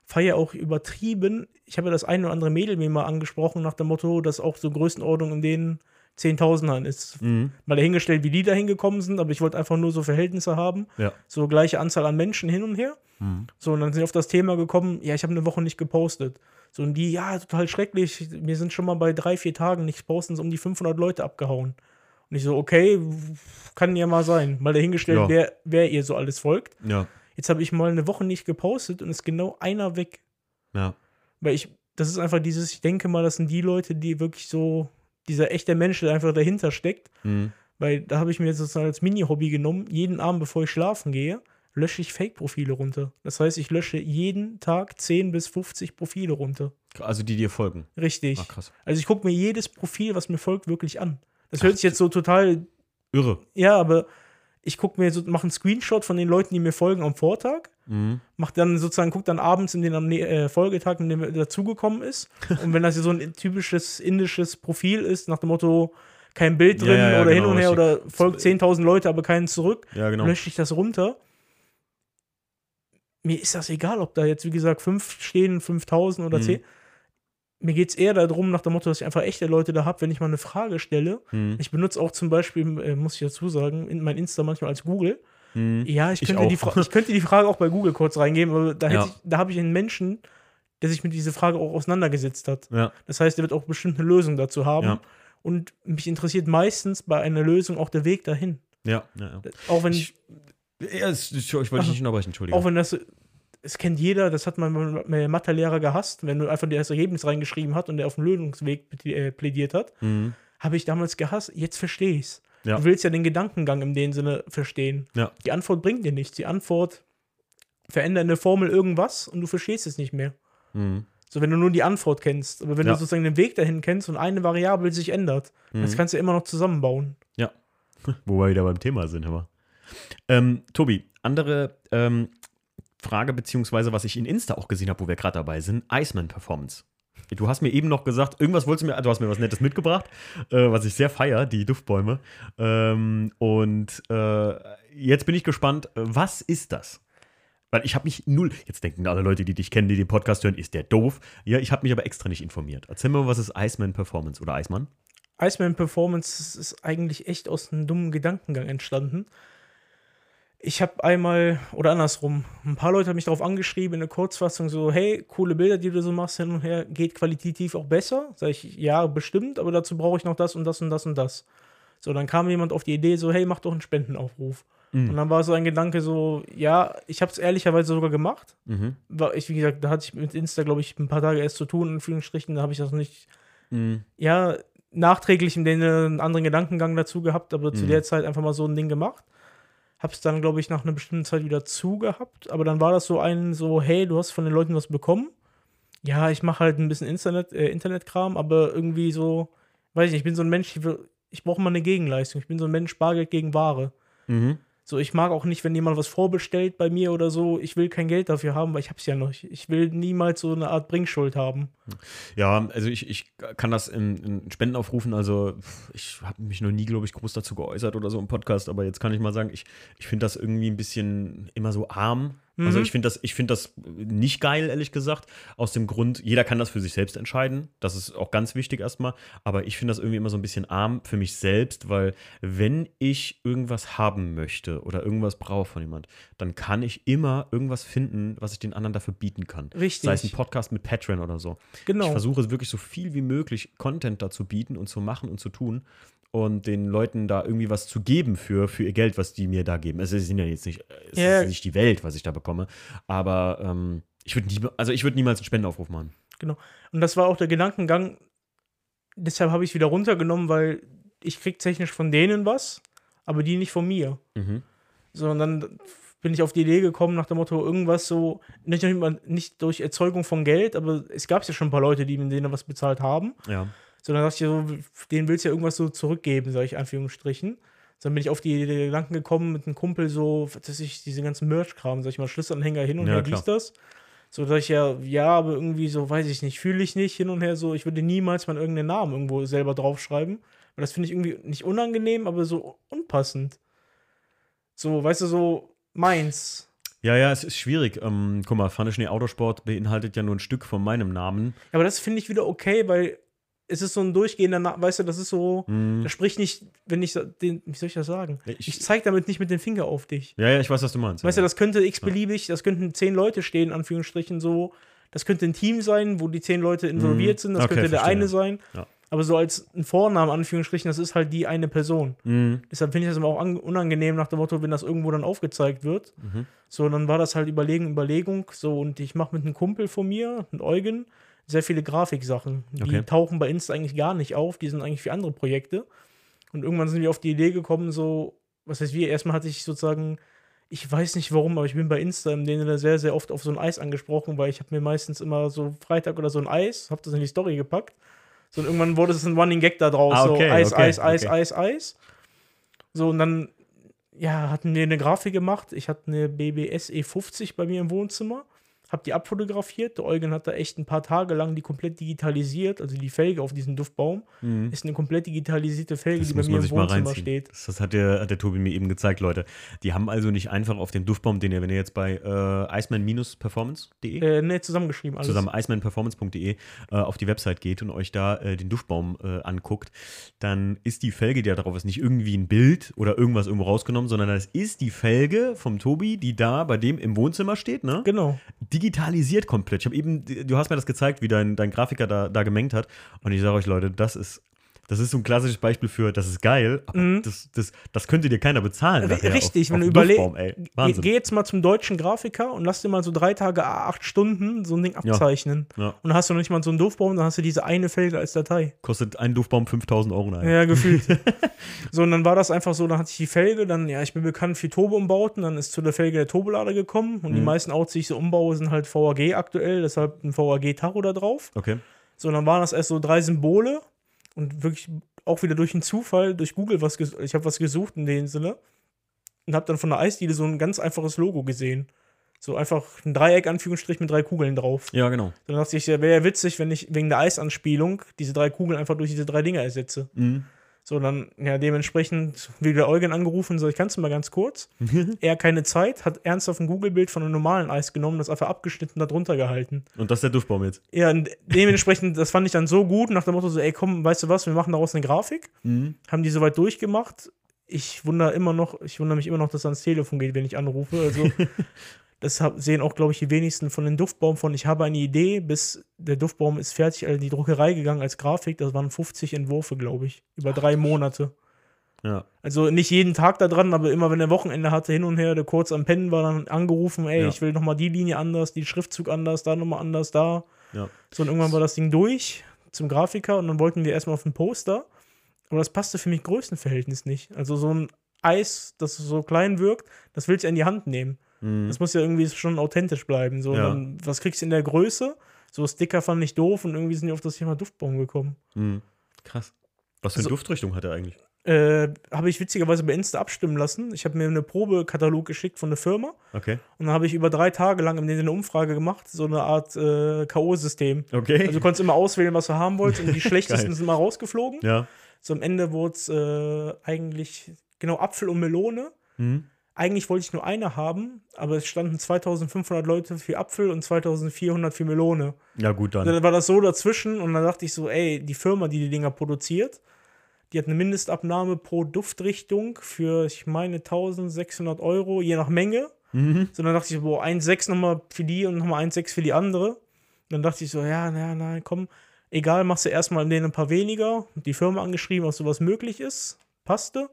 Feier auch übertrieben. Ich habe ja das eine oder andere Mädel mir mal angesprochen, nach dem Motto, dass auch so Größenordnung in den Zehntausendern ist. Mhm. Mal dahingestellt, wie die da hingekommen sind, aber ich wollte einfach nur so Verhältnisse haben. Ja. So gleiche Anzahl an Menschen hin und her. Mhm. So, und dann sind wir auf das Thema gekommen, ja, ich habe eine Woche nicht gepostet. So, und die, ja, total schrecklich. Wir sind schon mal bei drei, vier Tagen nicht posten, so um die 500 Leute abgehauen. Und ich so, okay, kann ja mal sein. Mal dahingestellt, Ja. wer, wer ihr so alles folgt. Ja. Jetzt habe ich mal eine Woche nicht gepostet und ist genau einer weg. Ja. Weil ich, das ist einfach dieses, ich denke mal, das sind die Leute, die wirklich so, dieser echte Mensch, der einfach dahinter steckt. Mhm. Weil da habe ich mir sozusagen als Mini-Hobby genommen, jeden Abend, bevor ich schlafen gehe, lösche ich Fake-Profile runter. Das heißt, ich lösche jeden Tag 10 bis 50 Profile runter. Also die dir folgen. Richtig. Ach, krass. Also ich gucke mir jedes Profil, was mir folgt, wirklich an. Das hört sich jetzt so total, Irre. ja, aber ich gucke mir so, mache einen Screenshot von den Leuten, die mir folgen am Vortag, Mhm. mach dann sozusagen, guck dann abends in den am äh, Folgetag, in dem er dazugekommen ist. Und wenn das so ein typisches indisches Profil ist, nach dem Motto, kein Bild drin ja, ja, oder hin genau, und her oder folgt 10.000 Leute, aber keinen zurück, Ja, genau. lösche ich das runter. Mir ist das egal, ob da jetzt, wie gesagt, 5 stehen, 5000 oder Mhm. 10. Mir geht es eher darum, nach dem Motto, dass ich einfach echte Leute da habe, wenn ich mal eine Frage stelle. Mhm. Ich benutze auch zum Beispiel, äh, muss ich dazu sagen, in mein Insta manchmal als Google. Mhm. Ja, ich Ich könnte. Fra ich könnte die Frage auch bei Google kurz reingeben, aber da, Ja. ich, da habe ich einen Menschen, der sich mit dieser Frage auch auseinandergesetzt hat. Ja. Das heißt, der wird auch bestimmt eine Lösung dazu haben. Ja. Und mich interessiert meistens bei einer Lösung auch der Weg dahin. Ja. ja, ja. Auch wenn, Ich, ja, ich, ich wollte dich nicht unterbrechen, Entschuldigung. auch wenn das, es kennt jeder, das hat mein mein Mathelehrer gehasst, wenn du einfach das Ergebnis reingeschrieben hat und der auf den Lösungsweg äh, plädiert hat, Mhm. habe ich damals gehasst. Jetzt verstehe ich's. Ja. Du willst ja den Gedankengang in dem Sinne verstehen. Ja. Die Antwort bringt dir nichts. Die Antwort verändert in der Formel irgendwas und du verstehst es nicht mehr. Mhm. So, wenn du nur die Antwort kennst. Aber wenn Ja. du sozusagen den Weg dahin kennst und eine Variable sich ändert, das Mhm. kannst du immer noch zusammenbauen. Wo wir wieder beim Thema sind, aber. Ähm, Tobi, andere ähm, Frage, beziehungsweise was ich in Insta auch gesehen habe, wo wir gerade dabei sind, Iceman Performance. Du hast mir eben noch gesagt, irgendwas wolltest du mir, du hast mir was Nettes mitgebracht, äh, was ich sehr feier, die Duftbäume. Ähm, und äh, jetzt bin ich gespannt, was ist das? Weil ich habe mich null, jetzt denken alle Leute, die dich kennen, die den Podcast hören, ist der doof. Ja, ich habe mich aber extra nicht informiert. Erzähl mir was ist Iceman Performance oder Iceman? Iceman Performance ist eigentlich echt aus einem dummen Gedankengang entstanden. Ich habe einmal, oder andersrum, ein paar Leute haben mich darauf angeschrieben in der Kurzfassung so, hey, coole Bilder, die du so machst hin und her, geht qualitativ auch besser? Sag ich, ja, bestimmt, aber dazu brauche ich noch das und das und das und das. So, dann kam jemand auf die Idee so, hey, mach doch einen Spendenaufruf. Mhm. Und dann war so ein Gedanke so, ja, ich habe es ehrlicherweise sogar gemacht. Mhm. War ich, wie gesagt, da hatte ich mit Insta, glaube ich, ein paar Tage erst zu tun, in Anführungsstrichen, da habe ich das nicht Mhm. ja, nachträglich in den einen anderen Gedankengang dazu gehabt, aber zu Mhm. der Zeit einfach mal so ein Ding gemacht. Hab's dann, glaube ich, nach einer bestimmten Zeit wieder zugehabt, aber dann war das so ein, so, hey, du hast von den Leuten was bekommen. Ja, ich mache halt ein bisschen Internet, äh, Internetkram, aber irgendwie so, weiß ich nicht, ich bin so ein Mensch, ich, will- ich brauche mal eine Gegenleistung. Ich bin so ein Mensch, Bargeld gegen Ware. Mhm. So, ich mag auch nicht, wenn jemand was vorbestellt bei mir oder so. Ich will kein Geld dafür haben, weil ich hab's ja noch. Ich will niemals so eine Art Bringschuld haben. Ja, also ich, ich kann das in, in Spenden aufrufen. Also ich habe mich noch nie, glaube ich, groß dazu geäußert oder so im Podcast, aber jetzt kann ich mal sagen, ich, ich finde das irgendwie ein bisschen immer so arm. Also Mhm. ich finde das, ich find das nicht geil, ehrlich gesagt. Aus dem Grund, jeder kann das für sich selbst entscheiden. Das ist auch ganz wichtig erstmal. Aber ich finde das irgendwie immer so ein bisschen arm für mich selbst, weil wenn ich irgendwas haben möchte oder irgendwas brauche von jemand, dann kann ich immer irgendwas finden, was ich den anderen dafür bieten kann. Richtig. Sei es ein Podcast mit Patreon oder so. Genau. Ich versuche wirklich so viel wie möglich Content dazu bieten und zu machen und zu tun und den Leuten da irgendwie was zu geben für, für ihr Geld, was die mir da geben. Es ist ja jetzt nicht, es Ja. ist nicht die Welt, was ich da bekomme, aber ähm, ich würde nie, also ich würde niemals einen Spendenaufruf machen. Genau. Und das war auch der Gedankengang. Deshalb habe ich es wieder runtergenommen, weil ich krieg technisch von denen was, aber die nicht von mir. Mhm. So, und dann bin ich auf die Idee gekommen nach dem Motto, irgendwas so, nicht, nicht, durch Erzeugung von Geld, aber es gab ja schon ein paar Leute, die mit denen was bezahlt haben. Ja. So, dann dachte ich so, denen willst du ja irgendwas so zurückgeben, sage ich Anführungsstrichen. Dann bin ich auf die Gedanken gekommen mit einem Kumpel so, weiß ich, diese ganzen Merch-Kram, sag ich mal, Schlüsselanhänger hin und Ja, her, dies, das. So, dass ich ja, ja, aber irgendwie so, weiß ich nicht, fühle ich nicht hin und her so, ich würde niemals mal irgendeinen Namen irgendwo selber draufschreiben. Weil das finde ich irgendwie nicht unangenehm, aber so unpassend. So, weißt du, so meins. Ja, ja, es ist schwierig. Ähm, guck mal, Pfanne Schnee Autosport beinhaltet ja nur ein Stück von meinem Namen. Aber das finde ich wieder okay, weil es ist so ein durchgehender, Na weißt du, das ist so, Mhm. das spricht nicht, wenn ich den, wie soll ich das sagen? Ich- Ich, zeige damit nicht mit dem Finger auf dich. Ja, ja, ich weiß, was du meinst. Weißt du, ja. das könnte x-beliebig, das könnten zehn Leute stehen, Anführungsstrichen so. Das könnte ein Team sein, wo die zehn Leute involviert Mhm. sind. Das Okay, könnte der verstehe. eine sein. Ja. Aber so als ein Vorname, Anführungsstrichen, das ist halt die eine Person. Mhm. Deshalb finde ich das immer auch an- unangenehm nach dem Motto, wenn das irgendwo dann aufgezeigt wird. Mhm. So, dann war das halt Überlegen, Überlegung. So, und ich mache mit einem Kumpel von mir, mit Eugen, sehr viele Grafiksachen. Die Okay. tauchen bei Insta eigentlich gar nicht auf. Die sind eigentlich für andere Projekte. Und irgendwann sind wir auf die Idee gekommen, so, was heißt wir? Erstmal hatte ich sozusagen, ich weiß nicht warum, aber ich bin bei Insta im Sinne sehr, sehr oft auf so ein Eis angesprochen, weil ich habe mir meistens immer so Freitag oder so ein Eis, habe das in die Story gepackt. So, und irgendwann wurde es ein Running Gag da draus. Ah, okay, so Eis, okay, Eis, Eis. Eis, Eis. So, und dann, ja, hatten wir eine Grafik gemacht. Ich hatte eine BBS E50 bei mir im Wohnzimmer. Hab die abfotografiert. Der Eugen hat da echt ein paar Tage lang die komplett digitalisiert, also die Felge auf diesem Duftbaum. Mhm. Ist eine komplett digitalisierte Felge, Das die bei mir im Wohnzimmer steht. Das, das hat, der, hat der Tobi mir eben gezeigt, Leute. Die haben also nicht einfach auf dem Duftbaum, den ihr, wenn ihr jetzt bei äh, iceman-performance.de Äh, ne, zusammengeschrieben alles. zusammen icemanperformance.de äh, auf die Website geht und euch da äh, den Duftbaum äh, anguckt, dann ist die Felge, die da drauf ist, nicht irgendwie ein Bild oder irgendwas irgendwo rausgenommen, sondern das ist die Felge vom Tobi, die da bei dem im Wohnzimmer steht, ne? Genau. Digitalisiert komplett. Ich habe eben, du hast mir das gezeigt, wie dein, dein Grafiker da, da gemengt hat. Und ich sage euch, Leute, das ist. Das ist so ein klassisches Beispiel für, das ist geil, aber Mhm. das, das, das könnte dir keiner bezahlen. R- Richtig, auf, wenn auf du überlegst, geh, jetzt mal zum deutschen Grafiker und lass dir mal so drei Tage, acht Stunden so ein Ding abzeichnen. Ja. Und dann hast du noch nicht mal so einen Duftbaum, dann hast du diese eine Felge als Datei. Kostet ein Duftbaum 5000 Euro. Nein. Ja, gefühlt. so, und dann war das einfach so, dann hatte ich die Felge, dann, ja, ich bin bekannt für Turbo-Umbauten, dann ist zu der Felge der Turbolader gekommen und die meisten Autos, die ich so umbaue, sind halt VAG aktuell, deshalb ein VAG-Tacho da drauf. Okay. So, und dann waren das erst so drei Symbole und wirklich auch wieder durch einen Zufall, durch Google was, ich habe was gesucht in dem Sinne und habe dann von der Eisdiele so ein ganz einfaches Logo gesehen. So einfach ein Dreieck, Anführungsstrich, mit drei Kugeln drauf. Ja, genau. Dann dachte ich, ja, wäre ja witzig, wenn ich wegen der Eisanspielung diese drei Kugeln einfach durch diese drei Dinger ersetze. Mhm. So, dann, ja, dementsprechend wieder Eugen angerufen, so, ich kannst du mal ganz kurz. er keine Zeit, hat ernsthaft ein Google-Bild von einem normalen Eis genommen, das einfach abgeschnitten da drunter gehalten. Und das ist der Duftbaum jetzt. Ja, und dementsprechend, das fand ich dann so gut, nach dem Motto so, ey, komm, weißt du was, wir machen daraus eine Grafik. Mhm. Haben die soweit durchgemacht. Ich wundere immer noch, ich wundere mich immer noch, dass ans Telefon geht, wenn ich anrufe. Also, das sehen auch, glaube ich, die wenigsten von den Duftbaum von. Ich habe eine Idee, bis der Duftbaum ist fertig, also die Druckerei gegangen als Grafik. Das waren 50 Entwürfe, glaube ich, über drei Monate. Ja. Also nicht jeden Tag da dran, aber immer wenn er Wochenende hatte, hin und her, der kurz am Pennen war, dann angerufen, ey, Ja. ich will nochmal die Linie anders, die Schriftzug anders, da nochmal anders, da. Ja. So, und irgendwann war das Ding durch zum Grafiker und dann wollten wir erstmal auf ein Poster. Aber das passte für mich Größenverhältnis nicht. Also so ein Eis, das so klein wirkt, das willst du in die Hand nehmen. Mhm. Das muss ja irgendwie schon authentisch bleiben. So, Ja. dann, was kriegst du in der Größe? So Sticker fand ich doof und irgendwie sind die auf das Thema Duftbaum gekommen. Mhm. Krass. Was für eine Also- Duftrichtung hat er eigentlich? Äh, habe ich witzigerweise bei Insta abstimmen lassen. Ich habe mir eine Probekatalog geschickt von der Firma Okay. und dann habe ich über drei Tage lang in denen eine Umfrage gemacht, so eine Art äh, K.O.-System. Okay. Also du konntest immer auswählen, was du haben wolltest und die schlechtesten sind mal rausgeflogen. ja. So am Ende wurde es äh, eigentlich, genau, Apfel und Melone. Mhm. Eigentlich wollte ich nur eine haben, aber es standen 2500 Leute für Apfel und 2400 für Melone. Ja, gut, dann. Dann war das so dazwischen und dann dachte ich so, ey, die Firma, die die Dinger produziert, die hat eine Mindestabnahme pro Duftrichtung für, ich meine, 1600 Euro, je nach Menge. Mhm. So, dann dachte ich, boah, 1,6 nochmal für die und nochmal 1,6 für die andere. Und dann dachte ich so, ja, na, na, komm, egal, machst du erstmal in denen ein paar weniger. Die Firma angeschrieben, ob sowas möglich ist. Passte.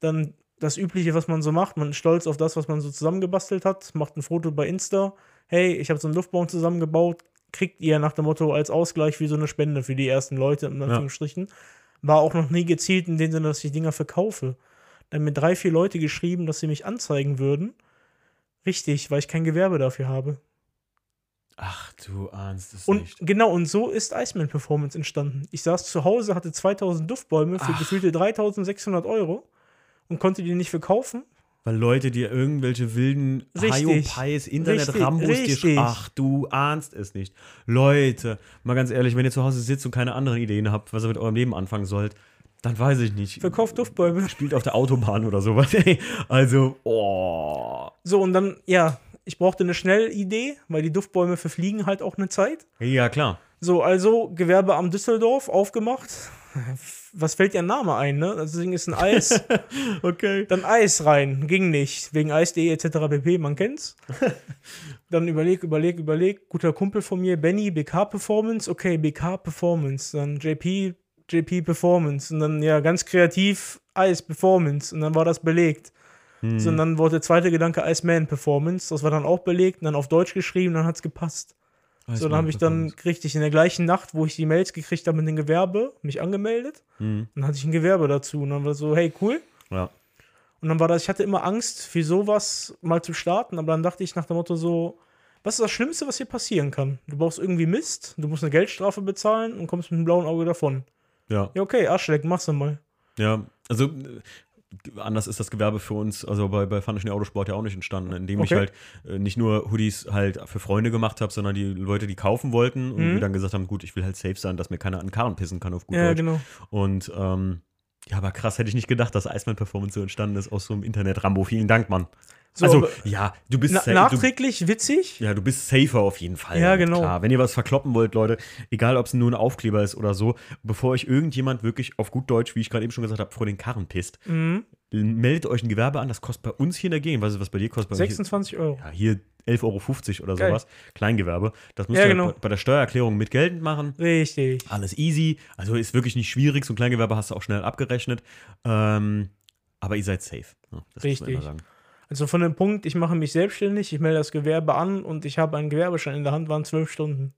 Dann das Übliche, was man so macht. Man ist stolz auf das, was man so zusammengebastelt hat. Macht ein Foto bei Insta. Hey, ich habe so einen Luftballon zusammengebaut. Kriegt ihr nach dem Motto als Ausgleich wie so eine Spende für die ersten Leute, in Anführungsstrichen. War auch noch nie gezielt in dem Sinne, dass ich Dinger verkaufe. Dann haben mir drei, vier Leute geschrieben, dass sie mich anzeigen würden. Richtig, weil ich kein Gewerbe dafür habe. Ach, du ahnst es Und nicht. genau, und so ist Iceman Performance entstanden. Ich saß zu Hause, hatte 2000 Duftbäume für Ach. gefühlte 3600 Euro und konnte die nicht verkaufen. Weil Leute dir irgendwelche wilden. Hiopies, Internet-Rambos dir. Ach, du ahnst es nicht. Leute, mal ganz ehrlich, wenn ihr zu Hause sitzt und keine anderen Ideen habt, was ihr mit eurem Leben anfangen sollt, dann weiß ich nicht. Verkauft Duftbäume. Spielt auf der Autobahn oder sowas. Also, oh. So, und dann, ja, ich brauchte eine Schnellidee, weil die Duftbäume verfliegen halt auch eine Zeit. Ja, klar. So, also Gewerbeamt Düsseldorf aufgemacht. Was fällt dir ein Name ein, ne? Das Ding ist ein Eis. Okay. Dann Eis rein, ging nicht, wegen Eis.de etc. pp, man kennt's. dann überleg, überleg, überleg, guter Kumpel von mir, Benny, BK Performance, okay, BK Performance, dann JP, JP Performance und dann ja ganz kreativ Eis Performance und dann war das belegt. Hm. So, und dann wurde der zweite Gedanke Iceman Performance, das war dann auch belegt und dann auf Deutsch geschrieben, dann hat's gepasst. So, dann habe ich dann richtig in der gleichen Nacht, wo ich die Mails gekriegt habe mit dem Gewerbe, mich angemeldet. Hm. Dann hatte ich ein Gewerbe dazu und dann war so, hey, cool. Ja. Und dann war das, ich hatte immer Angst, für sowas mal zu starten, aber dann dachte ich nach dem Motto so, was ist das Schlimmste, was hier passieren kann? Du brauchst irgendwie Mist, du musst eine Geldstrafe bezahlen und kommst mit einem blauen Auge davon. Ja. Ja, okay, Arschleck, mach's dann mal. Ja, also anders ist das Gewerbe für uns, also bei, bei Fun Autosport ja auch nicht entstanden, indem ich Okay. halt äh, nicht nur Hoodies halt für Freunde gemacht habe, sondern die Leute, die kaufen wollten und Mhm. wir dann gesagt haben, gut, ich will halt safe sein, dass mir keiner an Karren pissen kann auf gut Ja, Deutsch. genau. Und ähm, ja, aber krass, hätte ich nicht gedacht, dass Iceman Performance so entstanden ist aus so einem Internet-Rambo. Vielen Dank, Mann. So, also, ja, du bist na, sa- du, nachträglich witzig. ja, du bist safer auf jeden Fall. Ja, genau. Klar. Wenn ihr was verkloppen wollt, Leute, egal ob es nur ein Aufkleber ist oder so, bevor euch irgendjemand wirklich auf gut Deutsch, wie ich gerade eben schon gesagt habe, vor den Karren pisst, Mhm. Meldet euch ein Gewerbe an, das kostet bei uns hier in der Gegend, weißt du, was bei dir kostet? Bei mir- 26 Euro. ja, hier 11,50 Euro oder Geil. sowas. Kleingewerbe. Das müsst Ja, ihr genau. bei, der Steuererklärung mit geltend machen. Richtig. Alles easy. Also ist wirklich nicht schwierig. So ein Kleingewerbe hast du auch schnell abgerechnet. Ähm, aber ihr seid safe. Ja, das muss man Richtig. immer sagen. Also von dem Punkt, ich mache mich selbstständig, ich melde das Gewerbe an und ich habe einen Gewerbeschein in der Hand, waren zwölf Stunden.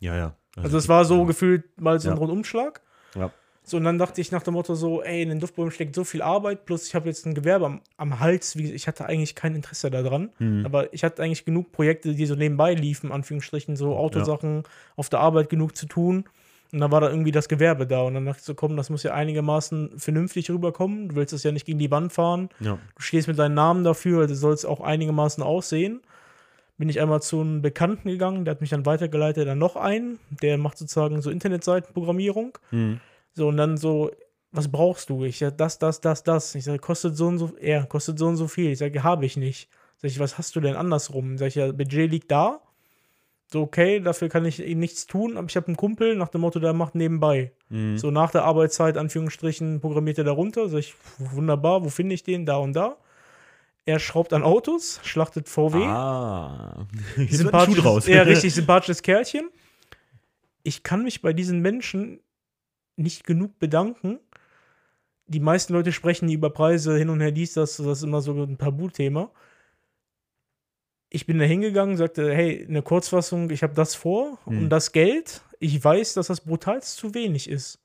Ja, ja. Also es war so ja. gefühlt mal so ein. Rundumschlag. Ja. So, und dann dachte ich nach dem Motto so, ey, in den Duftbäumen steckt so viel Arbeit, plus ich habe jetzt ein Gewerbe am, am Hals. Wie, ich hatte eigentlich kein Interesse daran, Mhm. aber ich hatte eigentlich genug Projekte, die so nebenbei liefen, Anführungsstrichen, so Autosachen, auf der Arbeit genug zu tun. Und dann war da irgendwie das Gewerbe da. Und dann dachte ich so, komm, das muss ja einigermaßen vernünftig rüberkommen. Du willst das ja nicht gegen die Wand fahren. Ja. Du stehst mit deinem Namen dafür, also soll es auch einigermaßen aussehen. Bin ich einmal zu einem Bekannten gegangen, der hat mich dann weitergeleitet, dann noch einen, der macht sozusagen so Internetseitenprogrammierung. Mhm. So, und dann so, was brauchst du? Ich sage, das, das, das, das. Ich sage, kostet so und so, er kostet so und so viel. Ich sage, habe ich nicht. Sag ich, was hast du denn andersrum? Sag ich, ja, Budget liegt da. So, okay, dafür kann ich eben nichts tun, aber ich habe einen Kumpel nach dem Motto, der macht nebenbei. Mhm. So nach der Arbeitszeit, Anführungsstrichen, programmiert er darunter. Sag ich, wunderbar, wo finde ich den? Da und da. Er schraubt an Autos, schlachtet VW. Ah. Sympathisches, draus. ja, richtig sympathisches Kerlchen. Ich kann mich bei diesen Menschen nicht genug bedanken. Die meisten Leute sprechen über Preise hin und her, dies, das, das ist immer so ein Tabuthema. Ich bin da hingegangen, sagte, hey, eine Kurzfassung, ich habe das vor Hm. und das Geld, ich weiß, dass das brutal zu wenig ist.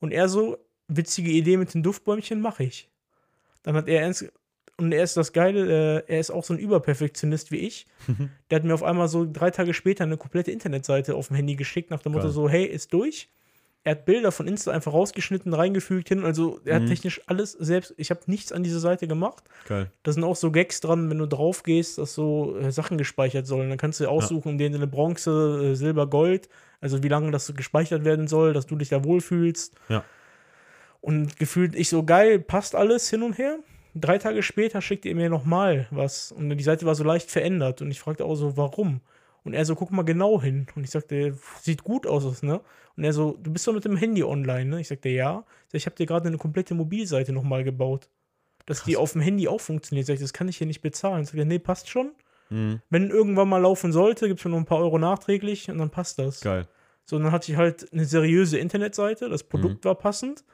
Und er so, witzige Idee mit den Duftbäumchen mache ich. Dann hat er ernst, und er ist das Geile, äh, er ist auch so ein Überperfektionist wie ich. Der hat mir auf einmal so drei Tage später eine komplette Internetseite auf dem Handy geschickt, nach dem Motto Geil. so, hey, ist durch. Er hat Bilder von Insta einfach rausgeschnitten, reingefügt hin. Also er Mhm. hat technisch alles selbst. Ich habe nichts an dieser Seite gemacht. Geil. Da sind auch so Gags dran, wenn du drauf gehst, dass so äh, Sachen gespeichert sollen. Dann kannst du aussuchen, in denen eine Bronze, äh, Silber, Gold, also wie lange das gespeichert werden soll, dass du dich da wohlfühlst. Ja. Und gefühlt ich so geil, passt alles hin und her. Drei Tage später schickte er mir nochmal was und die Seite war so leicht verändert und ich fragte auch so, warum? Und er so, guck mal genau hin. Und ich sagte, sieht gut aus, ne? Und er so, du bist doch mit dem Handy online, ne? Ich sagte, ja. Ich, sag, ich habe dir gerade eine komplette Mobilseite nochmal gebaut. Dass die auf dem Handy auch funktioniert. Sag ich, das kann ich hier nicht bezahlen. Sagt er, nee, passt schon. Mhm. Wenn irgendwann mal laufen sollte, gibt es schon noch ein paar Euro nachträglich und dann passt das. Geil. So, und dann hatte ich halt eine seriöse Internetseite, das Produkt war passend.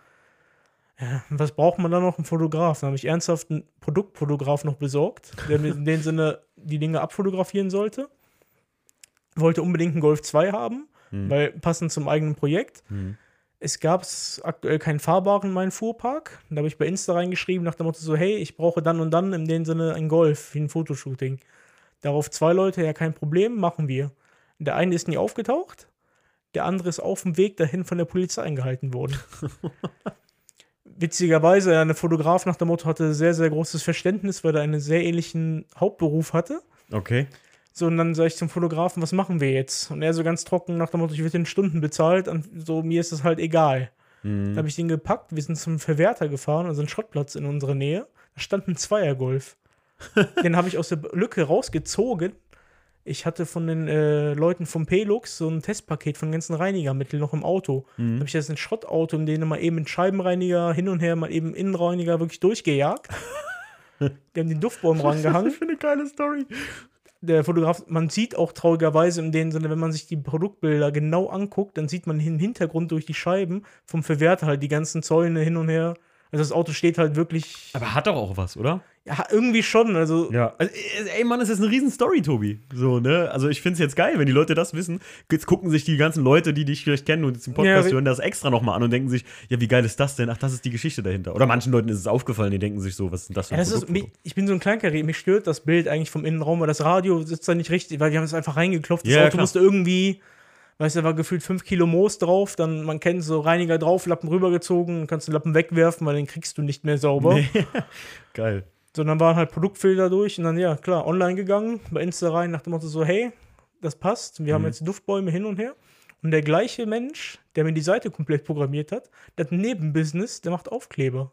Ja, was braucht man da noch? Einen Fotograf. Dann habe ich ernsthaft einen Produktfotograf noch besorgt, der mir in dem Sinne die Dinge abfotografieren sollte. Wollte unbedingt einen Golf 2 haben, Mhm. weil passend zum eigenen Projekt. Mhm. Es gab aktuell keinen fahrbaren in meinem Fuhrpark. Da habe ich bei Insta reingeschrieben nach dem Motto so, hey, ich brauche dann und dann in dem Sinne ein Golf wie ein Fotoshooting. Darauf zwei Leute, ja kein Problem, machen wir. Der eine ist nie aufgetaucht, der andere ist auf dem Weg dahin von der Polizei eingehalten worden. Witzigerweise, eine Fotograf nach dem Motto hatte sehr, sehr großes Verständnis, weil er einen sehr ähnlichen Hauptberuf hatte. Okay. So, und dann sage ich zum Fotografen, was machen wir jetzt? Und er so ganz trocken nach dem Motto, ich werde in Stunden bezahlt, und so, mir ist das halt egal. Mhm. Dann habe ich den gepackt, wir sind zum Verwerter gefahren, also ein Schrottplatz in unserer Nähe. Da stand ein Zweiergolf. den habe ich aus der Lücke rausgezogen. Ich hatte von den äh, Leuten vom Pelux so ein Testpaket von ganzen Reinigermitteln noch im Auto. Da Mhm. habe ich jetzt ein Schrottauto, in dem mal eben mit Scheibenreiniger hin und her, mal eben Innenreiniger wirklich durchgejagt. Die haben den Duftbaum rangehangen für eine geile Story. Der Fotograf, man sieht auch traurigerweise in dem Sinne, wenn man sich die Produktbilder genau anguckt, dann sieht man im Hintergrund durch die Scheiben vom Verwerter halt die ganzen Zäune hin und her. Also das Auto steht halt wirklich, Aber hat doch auch was, oder? Ja, irgendwie schon. Also Ja. Also, ey, Mann, das ist eine riesen Story, Tobi. So, ne? Also, ich finde es jetzt geil, wenn die Leute das wissen. Jetzt gucken sich die ganzen Leute, die dich vielleicht kennen und jetzt den Podcast Ja, hören, das extra nochmal an und denken sich, ja, wie geil ist das denn? Ach, das ist die Geschichte dahinter. Oder manchen Leuten ist es aufgefallen, die denken sich so, was ist denn das für Ja, ein das ist, mich, ich bin so ein Kleinkarriere, mich stört das Bild eigentlich vom Innenraum, weil das Radio sitzt da nicht richtig, weil wir haben es einfach reingeklopft. Das Ja, Auto klar. musste irgendwie, weißt du, da war gefühlt 5 Kilo Moos drauf, dann, man kennt so Reiniger drauf, Lappen rübergezogen, kannst den Lappen wegwerfen, weil den kriegst du nicht mehr sauber. Nee. geil. So, dann waren halt Produktfilter durch und dann, ja, klar, online gegangen, bei Insta rein, nach dem Motto so, hey, das passt, wir haben Mhm. jetzt Duftbäume hin und her. Und der gleiche Mensch, der mir die Seite komplett programmiert hat, ein Nebenbusiness, der macht Aufkleber.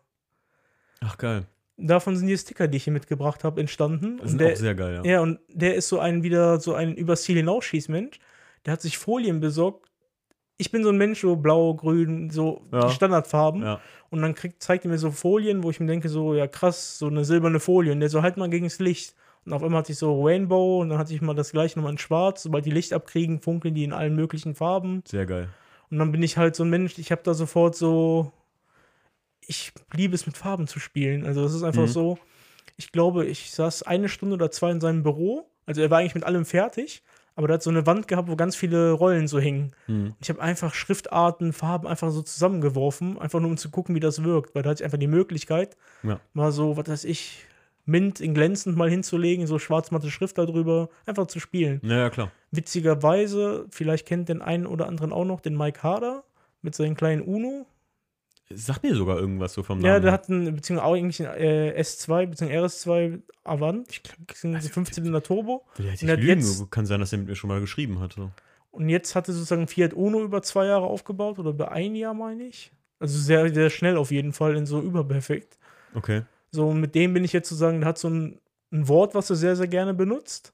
Ach, geil. Davon sind die Sticker, die ich hier mitgebracht habe, entstanden. Das der, auch sehr geil, ja. ja, und der ist so ein wieder so ein übers Ziel hinausschießmensch. Der hat sich Folien besorgt. Ich bin so ein Mensch, so blau, grün, so Ja. die Standardfarben. Ja. Und dann kriegt, zeigt er mir so Folien, wo ich mir denke, so, ja krass, so eine silberne Folie. Und der so, halt mal gegen das Licht. Und auf einmal hatte ich so Rainbow und dann hatte ich mal das gleiche nochmal in schwarz. Sobald die Licht abkriegen, funkeln die in allen möglichen Farben. Sehr geil. Und dann bin ich halt so ein Mensch, ich habe da sofort so, ich liebe es mit Farben zu spielen. Also das ist einfach Mhm. so, ich glaube, ich saß eine Stunde oder zwei in seinem Büro. Also er war eigentlich mit allem fertig, aber der hat so eine Wand gehabt, wo ganz viele Rollen so hingen. Mhm. Ich habe einfach Schriftarten, Farben einfach so zusammengeworfen, einfach nur um zu gucken, wie das wirkt, weil da hatte ich einfach die Möglichkeit, Ja. mal so, was weiß ich, Mint in glänzend mal hinzulegen, so schwarz-matte Schrift darüber, einfach zu spielen. Ja, ja, klar. Witzigerweise, vielleicht kennt den einen oder anderen auch noch den Mike Harder mit seinem kleinen Uno. Sag mir sogar irgendwas so vom Namen. Ja, der hat einen, beziehungsweise auch eigentlich einen äh, S2 bzw. RS2 Avant. Ich glaube, das sind so 15 in der Turbo. Ja, ich und hat lügen, jetzt- kann sein, dass er mit mir schon mal geschrieben hat. So. Und jetzt hatte sozusagen Fiat Uno über zwei Jahre aufgebaut oder über ein Jahr, meine ich. Also sehr, sehr schnell auf jeden Fall in so überperfekt. Okay. So, und mit dem bin ich jetzt sozusagen, der hat so ein, ein Wort, was er sehr, sehr gerne benutzt.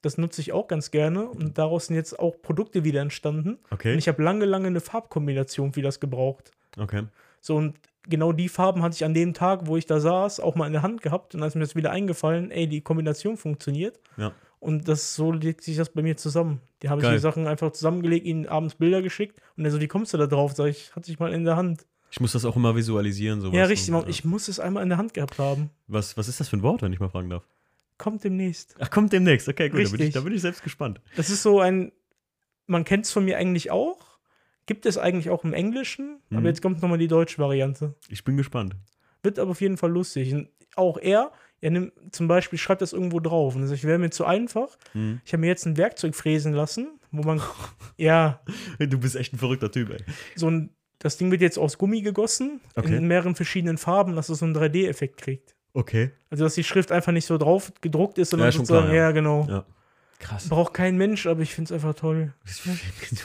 Das nutze ich auch ganz gerne. Und daraus sind jetzt auch Produkte wieder entstanden. Okay. Und ich habe lange, lange eine Farbkombination für das gebraucht. okay. So, und genau die Farben hatte ich an dem Tag, wo ich da saß, auch mal in der Hand gehabt. Und dann ist mir das wieder eingefallen, ey, die Kombination funktioniert. Ja. Und das, so legt sich das bei mir zusammen. Die habe ich die Sachen einfach zusammengelegt, ihnen abends Bilder geschickt. Und er so, wie kommst du da drauf? Sag ich, hatte ich mal in der Hand. Ich muss das auch immer visualisieren. Sowas ja, richtig. Und, Ich muss es einmal in der Hand gehabt haben. was, was ist das für ein Wort, wenn ich mal fragen darf? Kommt demnächst. Ach, kommt demnächst. Okay, gut. Da bin, ich, da bin ich selbst gespannt. Das ist so ein, man kennt es von mir eigentlich auch. Gibt es eigentlich auch im Englischen, Mhm. aber jetzt kommt nochmal die deutsche Variante. Ich bin gespannt. Wird aber auf jeden Fall lustig. Und auch er, er nimmt zum Beispiel, schreibt das irgendwo drauf. Und ich wäre mir zu einfach. Hm. Ich habe mir jetzt ein Werkzeug fräsen lassen, wo man, ja, Du bist echt ein verrückter Typ, ey. so ein, das Ding wird jetzt aus Gummi gegossen, Okay. in mehreren verschiedenen Farben, dass es so einen 3D-Effekt kriegt. Okay. Also, dass die Schrift einfach nicht so drauf gedruckt ist, sondern Ja, sozusagen, klar, ja. ja, genau. Ja. Krass. Braucht kein Mensch, aber ich finde es einfach toll.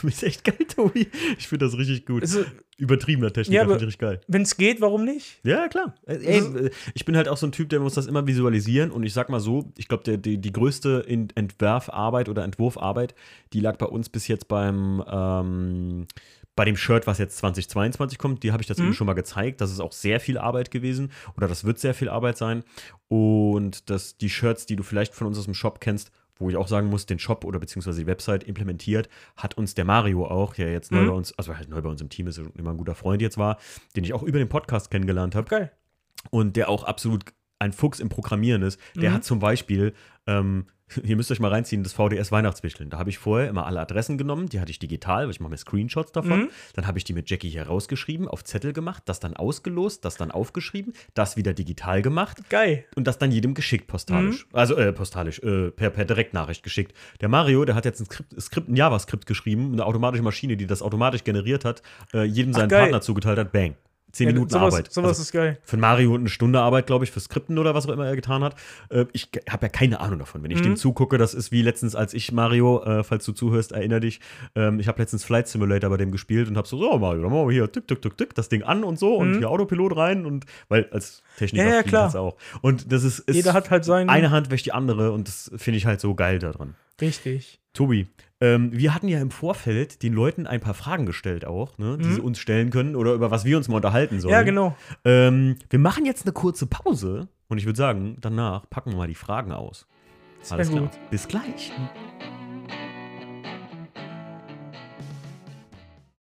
Du bist echt geil, Tobi. Ich finde das richtig gut. Also, Übertriebener Techniker, Ja, finde ich richtig geil. wenn es geht, warum nicht? Ja, klar. Ey, äh, ich bin halt auch so ein Typ, der muss das immer visualisieren. Und ich sag mal so, ich glaube, die, die größte Entwerfarbeit oder Entwurfarbeit, die lag bei uns bis jetzt beim, ähm, bei dem Shirt, was jetzt 2022 kommt. Die habe ich das Mhm. eben schon mal gezeigt. Das ist auch sehr viel Arbeit gewesen. Oder das wird sehr viel Arbeit sein. Und das, die Shirts, die du vielleicht von uns aus dem Shop kennst, wo ich auch sagen muss, den Shop oder beziehungsweise die Website implementiert, hat uns der Mario auch, der jetzt neu Mhm. bei uns, also halt neu bei uns im Team ist, immer ein guter Freund jetzt war, den ich auch über den Podcast kennengelernt habe Geil. und der auch absolut ein Fuchs im Programmieren ist, der Mhm. hat zum Beispiel, ähm, ihr müsst euch mal reinziehen, das VDS Weihnachtswichteln. Da habe ich vorher immer alle Adressen genommen, die hatte ich digital, weil ich mache mir Screenshots davon. Mhm. Dann habe ich die mit Jackie hier rausgeschrieben, auf Zettel gemacht, das dann ausgelost, das dann aufgeschrieben, das wieder digital gemacht Geil. und das dann jedem geschickt postalisch. Mhm. Also äh, postalisch, äh, per, per Direktnachricht geschickt. Der Mario, der hat jetzt ein Skript, Skript ein JavaScript geschrieben, eine automatische Maschine, die das automatisch generiert hat, äh, jedem seinen geil. Partner zugeteilt hat, bang. Zehn Ja, Minuten sowas, Arbeit. Sowas Also, ist geil. für Mario eine Stunde Arbeit, glaube ich, für Skripten oder was auch immer er getan hat. Äh, ich habe ja keine Ahnung davon. Wenn ich Mhm. dem zugucke, das ist wie letztens, als ich Mario, äh, falls du zuhörst, erinner dich, ähm, ich habe letztens Flight Simulator bei dem gespielt und habe so, so Mario, dann machen wir hier tick, tick, tick, tick, das Ding an und so und Mhm. hier Autopilot rein und weil als Techniker Ja, ja, klar. auch. Und das ist, ist Jeder hat halt seinen. eine Hand wäscht die andere und das finde ich halt so geil daran. Richtig. Tobi, ähm, wir hatten ja im Vorfeld den Leuten ein paar Fragen gestellt auch, ne, die Mhm. sie uns stellen können oder über was wir uns mal unterhalten sollen. Ja, genau. Ähm, wir machen jetzt eine kurze Pause und ich würde sagen, danach packen wir mal die Fragen aus. Alles klar. gut. Bis gleich.